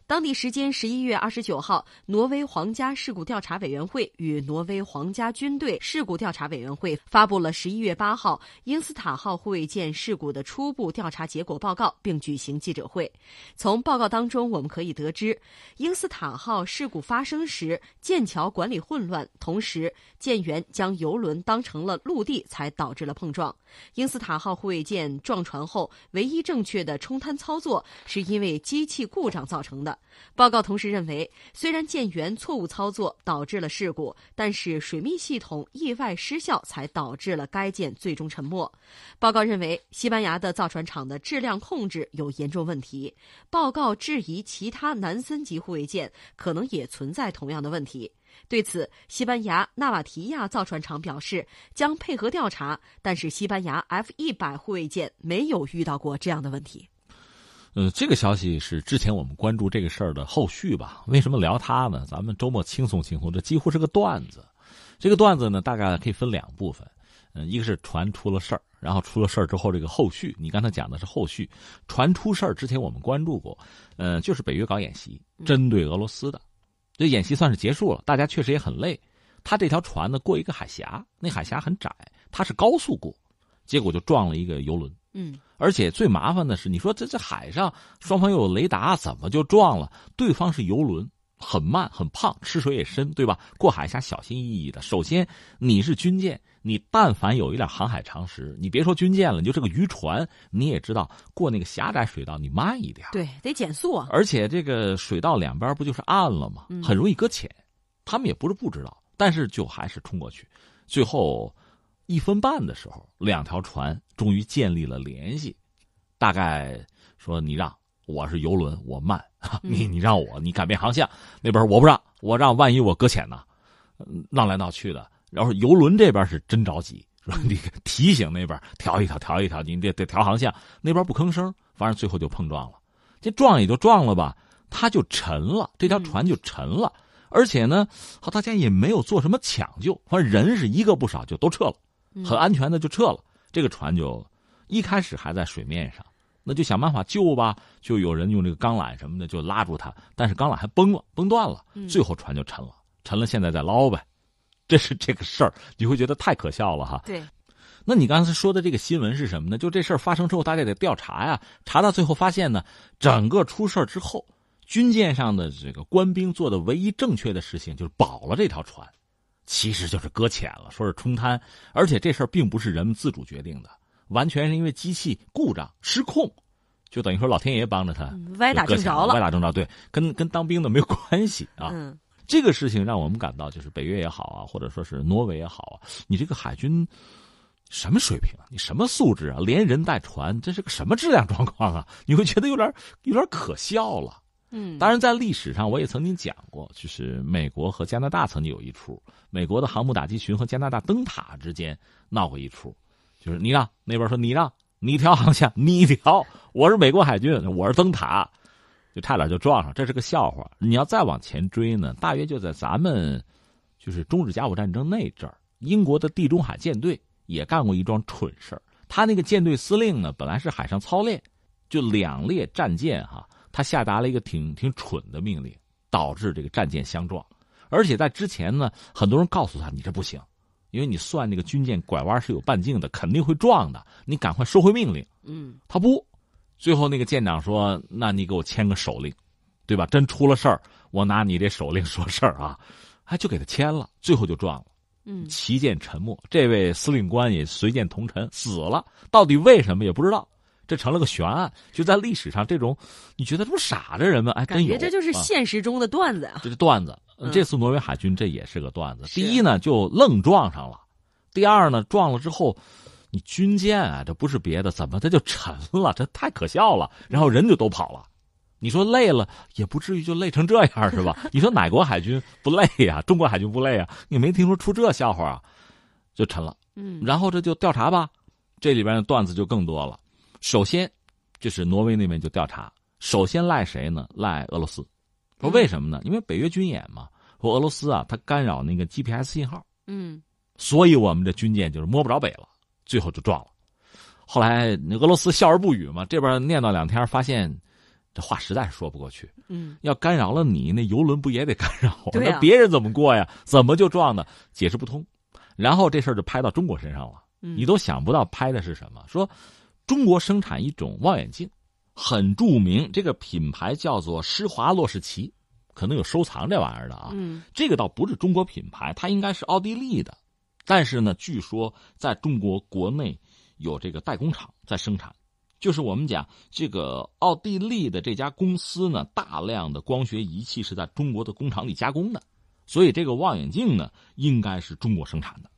当地时间十一月二十九号，挪威皇家事故调查委员会与挪威皇家军队事故调查委员会发布了十一月八号英斯塔号护卫舰事故的初步调查结果报告，并举行记者会。从报告当中，我们可以得知，英斯塔号事故发生时，舰桥管理混乱，同时舰员将游轮当成了陆地，才导致了碰撞。英斯塔号护卫舰撞船后，唯一正确的冲滩操作是因为机器故障造成。的报告同时认为，虽然舰员错误操作导致了事故，但是水密系统意外失效才导致了该舰最终沉没。报告认为，西班牙的造船厂的质量控制有严重问题。报告质疑其他南森级护卫舰可能也存在同样的问题。对此，西班牙纳瓦提亚造船厂表示将配合调查，但是西班牙 F 一百护卫舰没有遇到过这样的问题。嗯，这个消息是之前我们关注这个事儿的后续吧？为什么聊它呢？咱们周末轻松轻松，这几乎是个段子。这个段子呢，大概可以分两部分。嗯，一个是船出了事儿，然后出了事儿之后这个后续。你刚才讲的是后续，船出事儿之前我们关注过，呃，就是北约搞演习，针对俄罗斯的。这演习算是结束了，大家确实也很累。他这条船呢，过一个海峡，那海峡很窄，它是高速过，结果就撞了一个游轮。嗯，而且最麻烦的是，你说这这海上双方又有雷达，怎么就撞了？对方是游轮，很慢很胖，吃水也深，对吧？过海峡小心翼翼的。首先你是军舰，你但凡有一点航海常识，你别说军舰了，你就这个渔船，你也知道过那个狭窄水道你慢一点，对，得减速啊。而且这个水道两边不就是岸了吗？很容易搁浅。他们也不是不知道，但是就还是冲过去，最后。一分半的时候，两条船终于建立了联系。大概说：“你让我是游轮，我慢；[LAUGHS] 你你让我，你改变航向。那边我不让，我让，万一我搁浅呢？闹来闹去的。然后游轮这边是真着急，说你 [LAUGHS] 提醒那边调一调，调一调，你得得调航向。那边不吭声，反正最后就碰撞了。这撞也就撞了吧，它就沉了，这条船就沉了。而且呢，好大家也没有做什么抢救，反正人是一个不少，就都撤了。”很安全的就撤了，这个船就一开始还在水面上，那就想办法救吧，就有人用这个钢缆什么的就拉住它，但是钢缆还崩了，崩断了，最后船就沉了，沉了现在再捞呗，这是这个事儿，你会觉得太可笑了哈。对，那你刚才说的这个新闻是什么呢？就这事儿发生之后，大家得调查呀，查到最后发现呢，整个出事之后，军舰上的这个官兵做的唯一正确的事情就是保了这条船。其实就是搁浅了，说是冲滩，而且这事儿并不是人们自主决定的，完全是因为机器故障失控，就等于说老天爷帮着他歪打正着了，歪打正着，对，跟跟当兵的没有关系啊。这个事情让我们感到，就是北约也好啊，或者说是挪威也好啊，你这个海军什么水平啊？你什么素质啊？连人带船，这是个什么质量状况啊？你会觉得有点有点可笑了。嗯，当然，在历史上我也曾经讲过，就是美国和加拿大曾经有一出，美国的航母打击群和加拿大灯塔之间闹过一出，就是你让那边说你让你调航向，你调，我是美国海军，我是灯塔，就差点就撞上，这是个笑话。你要再往前追呢，大约就在咱们就是中日甲午战争那阵儿，英国的地中海舰队也干过一桩蠢事儿，他那个舰队司令呢，本来是海上操练，就两列战舰哈。他下达了一个挺挺蠢的命令，导致这个战舰相撞，而且在之前呢，很多人告诉他你这不行，因为你算那个军舰拐弯是有半径的，肯定会撞的，你赶快收回命令。嗯，他不，最后那个舰长说：“那你给我签个手令，对吧？真出了事儿，我拿你这手令说事儿啊。”哎，就给他签了，最后就撞了。嗯，旗舰沉没，这位司令官也随舰同沉死了，到底为什么也不知道。这成了个悬案。就在历史上，这种你觉得这么傻的人们，哎，真有。感觉这就是现实中的段子啊！这是段子。这次挪威海军这也是个段子。第一呢，就愣撞上了；第二呢，撞了之后，你军舰啊，这不是别的，怎么它就沉了？这太可笑了。然后人就都跑了。你说累了也不至于就累成这样是吧？[LAUGHS] 你说哪国海军不累呀？中国海军不累啊？你没听说出这笑话啊？就沉了。嗯，然后这就调查吧，这里边的段子就更多了。首先，就是挪威那边就调查，首先赖谁呢？赖俄罗斯。说为什么呢？因为北约军演嘛，说俄罗斯啊，它干扰那个 GPS 信号。嗯，所以我们的军舰就是摸不着北了，最后就撞了。后来俄罗斯笑而不语嘛，这边念叨两天，发现。这话实在是说不过去。嗯，要干扰了你，那游轮不也得干扰？对那别人怎么过呀？怎么就撞的？解释不通。然后这事儿就拍到中国身上了。嗯你都想不到拍的是什么？说中国生产一种望远镜，很著名，这个品牌叫做施华洛世奇，可能有收藏这玩意儿的啊。嗯，这个倒不是中国品牌，它应该是奥地利的，但是呢，据说在中国国内有这个代工厂在生产。就是我们讲这个奥地利的这家公司呢，大量的光学仪器是在中国的工厂里加工的，所以这个望远镜呢，应该是中国生产的。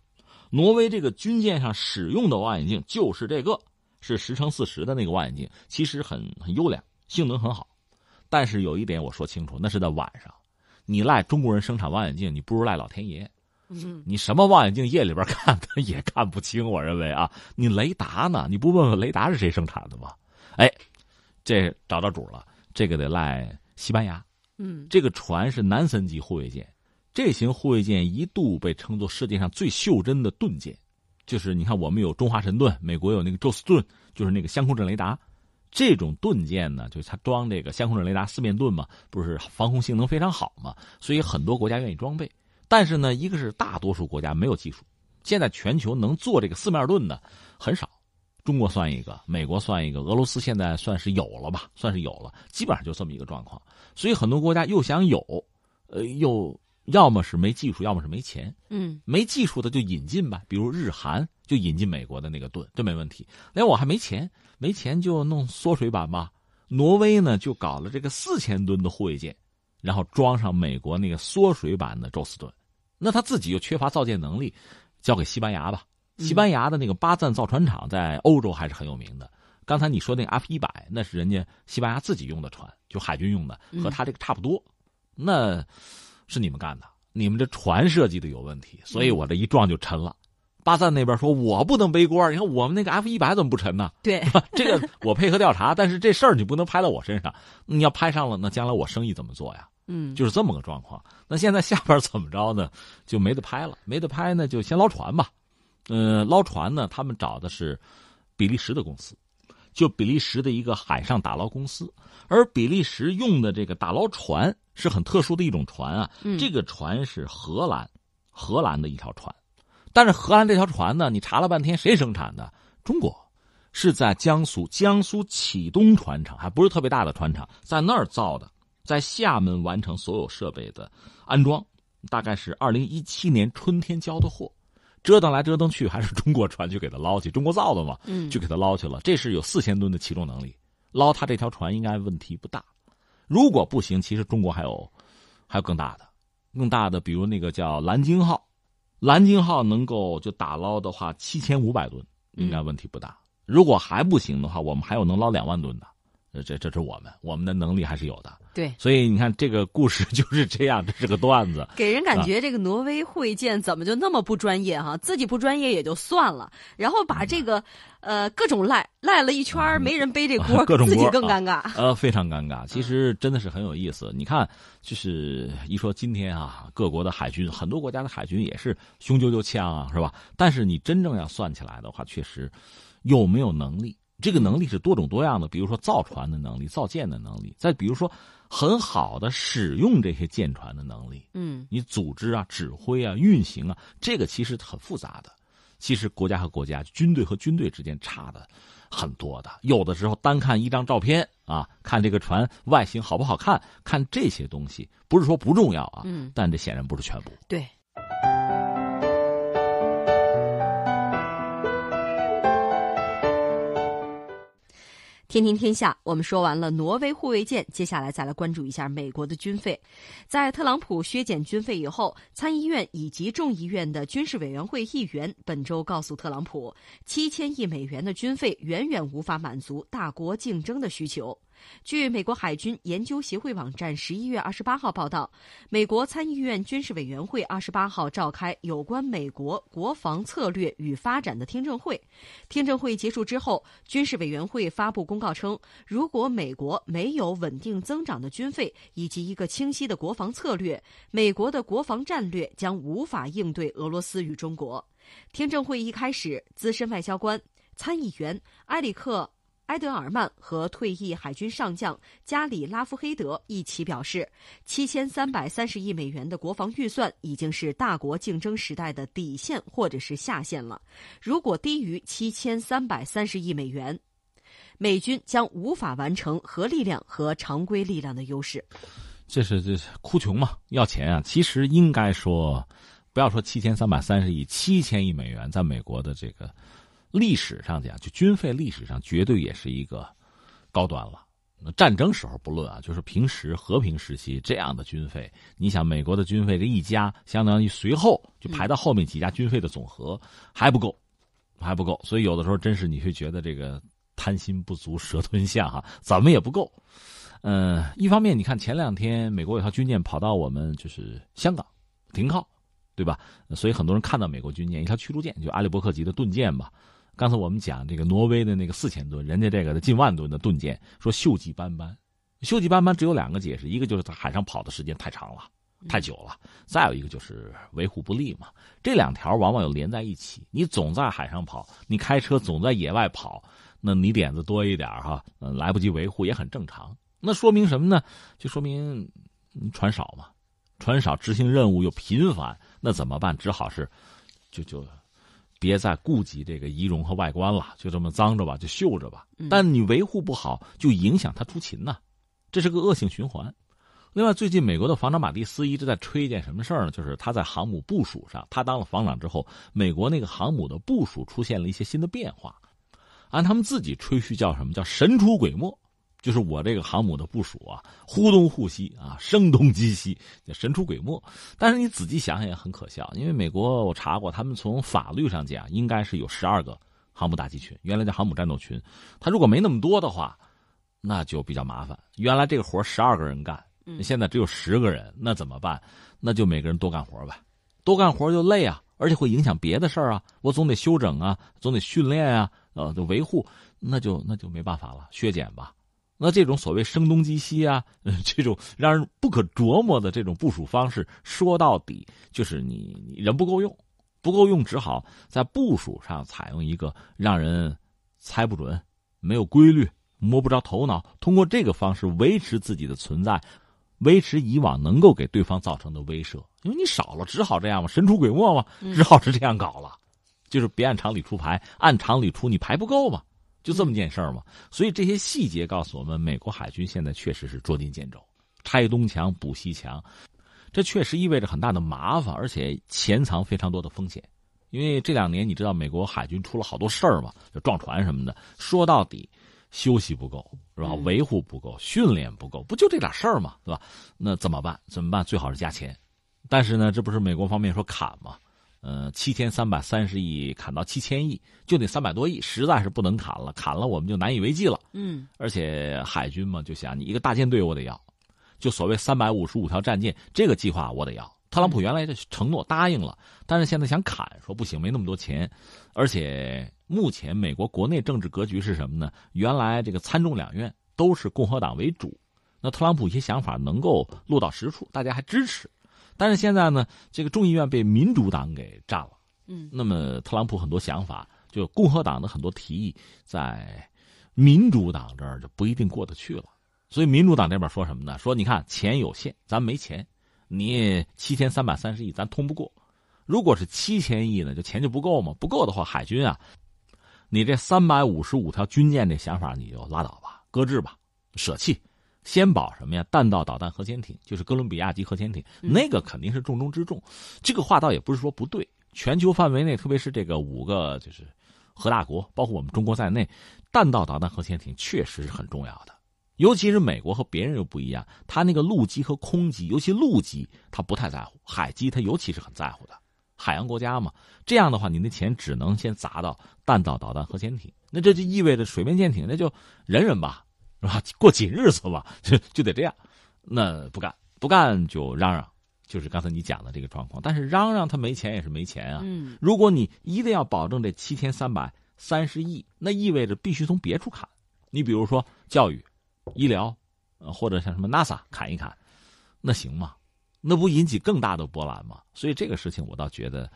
挪威这个军舰上使用的望远镜就是这个，是十乘四十的那个望远镜，其实很很优良，性能很好。但是有一点我说清楚，那是在晚上。你赖中国人生产望远镜，你不如赖老天爷。你什么望远镜夜里边看他也看不清，我认为啊，你雷达呢？你不问问雷达是谁生产的吗？哎，这找到主了，这个得赖西班牙。嗯，这个船是南森级护卫舰，这型护卫舰一度被称作世界上最袖珍的盾舰。就是你看，我们有中华神盾，美国有那个宙斯盾，就是那个相控阵雷达。这种盾舰呢，就是它装这个相控阵雷达四面盾嘛，不是防空性能非常好嘛，所以很多国家愿意装备。但是呢，一个是大多数国家没有技术，现在全球能做这个四面盾的很少，中国算一个，美国算一个，俄罗斯现在算是有了吧，算是有了，基本上就这么一个状况。所以很多国家又想有，呃，又要么是没技术，要么是没钱。嗯，没技术的就引进吧，比如日韩就引进美国的那个盾，这没问题。连我还没钱，没钱就弄缩水版吧。挪威呢就搞了这个四千吨的护卫舰，然后装上美国那个缩水版的宙斯盾。那他自己又缺乏造舰能力，交给西班牙吧。西班牙的那个巴赞造船厂在欧洲还是很有名的。刚才你说那个 F 一百，那是人家西班牙自己用的船，就海军用的，和他这个差不多。那是你们干的，你们这船设计的有问题，所以我这一撞就沉了。巴赞那边说我不能背锅，你看我们那个 F 一百怎么不沉呢？[LAUGHS] 对，[LAUGHS] 这个我配合调查，[LAUGHS] 但是这事儿你不能拍到我身上。你要拍上了，那将来我生意怎么做呀？嗯，就是这么个状况。那现在下边怎么着呢？就没得拍了，没得拍呢，就先捞船吧。呃，捞船呢，他们找的是比利时的公司，就比利时的一个海上打捞公司。而比利时用的这个打捞船是很特殊的一种船啊，这个船是荷兰，荷兰的一条船。但是荷兰这条船呢，你查了半天，谁生产的？中国，是在江苏江苏启东船厂，还不是特别大的船厂，在那儿造的。在厦门完成所有设备的安装，大概是二零一七年春天交的货，折腾来折腾去，还是中国船去给他捞去，中国造的嘛，嗯，就给他捞去了。这是有四千吨的起重能力，捞他这条船应该问题不大。如果不行，其实中国还有还有更大的，更大的，比如那个叫蓝鲸号，蓝鲸号能够就打捞的话，七千五百吨应该问题不大。如果还不行的话，我们还有能捞两万吨的。这这这是我们，我们的能力还是有的。对，所以你看这个故事 [LAUGHS] 就是这样，这是个段子。给人感觉这个挪威护卫舰怎么就那么不专业哈？自己不专业也就算了，然后把这个呃各种赖赖了一圈，没人背这 [LAUGHS] 锅，各种自己更尴尬。呃，非常尴尬。[LAUGHS] 其实真的是很有意思。你看，就是一说今天啊，各国的海军，很多国家的海军也是雄赳赳枪啊，是吧？但是你真正要算起来的话，确实有没有能力？这个能力是多种多样的，比如说造船的能力、造舰的能力，再比如说很好的使用这些舰船的能力。嗯，你组织啊、指挥啊、运行啊，这个其实很复杂的。其实国家和国家、军队和军队之间差的很多的。有的时候单看一张照片啊，看这个船外形好不好看，看这些东西不是说不重要啊，嗯，但这显然不是全部。对。天天天下，我们说完了挪威护卫舰，接下来再来关注一下美国的军费。在特朗普削减军费以后，参议院以及众议院的军事委员会议员本周告诉特朗普，七千亿美元的军费远远无法满足大国竞争的需求。据美国海军研究协会网站十一月二十八号报道，美国参议院军事委员会二十八号召开有关美国国防策略与发展的听证会。听证会结束之后，军事委员会发布公告称，如果美国没有稳定增长的军费以及一个清晰的国防策略，美国的国防战略将无法应对俄罗斯与中国。听证会一开始，资深外交官、参议员埃里克。埃德尔曼和退役海军上将加里拉夫黑德一起表示，七千三百三十亿美元的国防预算已经是大国竞争时代的底线或者是下限了。如果低于七千三百三十亿美元，美军将无法完成核力量和常规力量的优势。这是这是哭穷嘛？要钱啊！其实应该说，不要说七千三百三十亿，七千亿美元，在美国的这个。历史上讲，就军费历史上绝对也是一个高端了。那战争时候不论啊，就是平时和平时期这样的军费，你想美国的军费这一家，相当于随后就排到后面几家军费的总和还不够，还不够。所以有的时候真是你会觉得这个贪心不足蛇吞象哈，怎么也不够。嗯，一方面你看前两天美国有条军舰跑到我们就是香港停靠，对吧？所以很多人看到美国军舰一条驱逐舰，就阿利伯克级的盾舰吧。刚才我们讲这个挪威的那个四千吨，人家这个的近万吨的盾舰，说锈迹斑斑，锈迹斑斑只有两个解释，一个就是在海上跑的时间太长了，太久了；再有一个就是维护不力嘛。这两条往往又连在一起，你总在海上跑，你开车总在野外跑，那你点子多一点哈，来不及维护也很正常。那说明什么呢？就说明船少嘛，船少执行任务又频繁，那怎么办？只好是就就。别再顾及这个仪容和外观了，就这么脏着吧，就锈着吧。但你维护不好，就影响他出勤呐，这是个恶性循环。另外，最近美国的防长马蒂斯一直在吹一件什么事儿呢？就是他在航母部署上，他当了防长之后，美国那个航母的部署出现了一些新的变化。按他们自己吹嘘，叫什么叫神出鬼没。就是我这个航母的部署啊，忽东忽西啊，声东击西，神出鬼没。但是你仔细想想也很可笑，因为美国我查过，他们从法律上讲应该是有十二个航母打击群，原来叫航母战斗群。他如果没那么多的话，那就比较麻烦。原来这个活十二个人干，现在只有十个人，那怎么办？那就每个人多干活吧，多干活就累啊，而且会影响别的事儿啊。我总得休整啊，总得训练啊，呃，就维护，那就那就没办法了，削减吧。那这种所谓声东击西啊，这种让人不可琢磨的这种部署方式，说到底就是你你人不够用，不够用，只好在部署上采用一个让人猜不准、没有规律、摸不着头脑，通过这个方式维持自己的存在，维持以往能够给对方造成的威慑。因为你少了，只好这样嘛，神出鬼没嘛，只好是这样搞了，就是别按常理出牌，按常理出你牌不够嘛。就这么件事儿嘛，所以这些细节告诉我们，美国海军现在确实是捉襟见肘，拆东墙补西墙，这确实意味着很大的麻烦，而且潜藏非常多的风险。因为这两年你知道，美国海军出了好多事儿嘛，就撞船什么的。说到底，休息不够是吧？维护不够，训练不够，不就这点事儿嘛，对吧？那怎么办？怎么办？最好是加钱。但是呢，这不是美国方面说砍吗？呃，七千三百三十亿砍到七千亿，就那三百多亿，实在是不能砍了，砍了我们就难以为继了。嗯，而且海军嘛，就想你一个大舰队我得要，就所谓三百五十五条战舰这个计划我得要。特朗普原来的承诺答应了，但是现在想砍，说不行，没那么多钱。而且目前美国国内政治格局是什么呢？原来这个参众两院都是共和党为主，那特朗普一些想法能够落到实处，大家还支持。但是现在呢，这个众议院被民主党给占了，嗯，那么特朗普很多想法，就共和党的很多提议，在民主党这儿就不一定过得去了。所以民主党这边说什么呢？说你看钱有限，咱没钱，你七千三百三十亿咱通不过。如果是七千亿呢，就钱就不够嘛。不够的话，海军啊，你这三百五十五条军舰这想法你就拉倒吧，搁置吧，舍弃。先保什么呀？弹道导弹核潜艇，就是哥伦比亚级核潜艇，那个肯定是重中之重。这个话倒也不是说不对。全球范围内，特别是这个五个就是核大国，包括我们中国在内，弹道导弹核潜艇确实是很重要的，尤其是美国和别人又不一样，他那个陆基和空基，尤其陆基，他不太在乎，海基他尤其是很在乎的。海洋国家嘛，这样的话，你的钱只能先砸到弹道导弹核潜艇，那这就意味着水面舰艇那就忍忍吧，是吧？过紧日子吧，就就得这样。那不干，不干就嚷嚷，就是刚才你讲的这个状况。但是嚷嚷他没钱也是没钱啊。嗯，如果你一定要保证这七千三百三十亿，那意味着必须从别处砍。你比如说教育、医疗，呃，或者像什么 NASA 砍一砍，那行吗？那不引起更大的波澜吗？所以这个事情我倒觉得，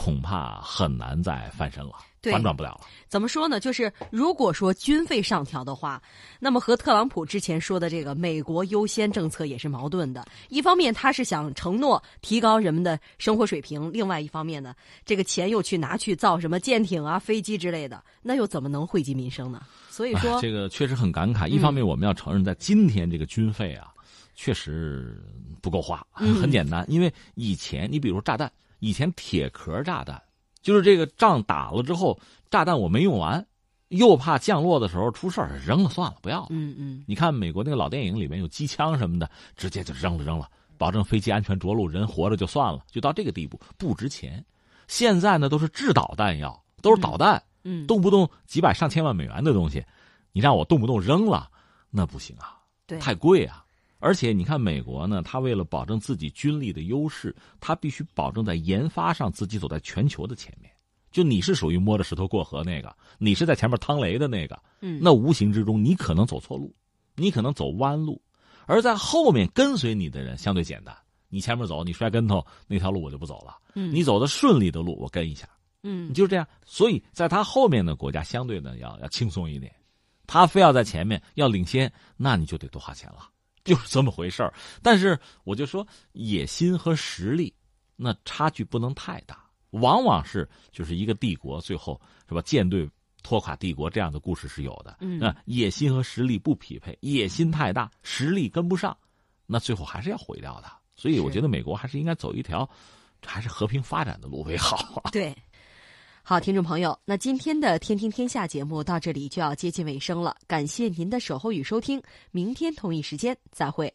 恐怕很难再翻身了，反转不了了。怎么说呢？就是如果说军费上调的话，那么和特朗普之前说的这个“美国优先”政策也是矛盾的。一方面他是想承诺提高人们的生活水平，另外一方面呢，这个钱又去拿去造什么舰艇啊、飞机之类的，那又怎么能惠及民生呢？所以说，这个确实很感慨。一方面我们要承认，在今天这个军费啊。确实不够花，很简单，因为以前你比如炸弹，以前铁壳炸弹，就是这个仗打了之后，炸弹我没用完，又怕降落的时候出事儿，扔了算了，不要了。嗯嗯，你看美国那个老电影里面有机枪什么的，直接就扔了扔了，保证飞机安全着陆，人活着就算了，就到这个地步，不值钱。现在呢都是制导弹药，都是导弹，嗯，动不动几百上千万美元的东西，你让我动不动扔了，那不行啊，对，太贵啊。而且你看，美国呢，它为了保证自己军力的优势，它必须保证在研发上自己走在全球的前面。就你是属于摸着石头过河那个，你是在前面趟雷的那个，嗯，那无形之中你可能走错路，你可能走弯路，而在后面跟随你的人相对简单。你前面走，你摔跟头那条路我就不走了。嗯，你走的顺利的路我跟一下。嗯，就是这样。所以在他后面的国家相对呢要要轻松一点，他非要在前面要领先，那你就得多花钱了。[LAUGHS] 就是这么回事儿，但是我就说野心和实力，那差距不能太大。往往是就是一个帝国最后是吧，舰队拖垮帝国这样的故事是有的。嗯，野心和实力不匹配，野心太大，实力跟不上，那最后还是要毁掉的。所以我觉得美国还是应该走一条还是和平发展的路为好。对。好，听众朋友，那今天的《天听天下》节目到这里就要接近尾声了，感谢您的守候与收听，明天同一时间再会。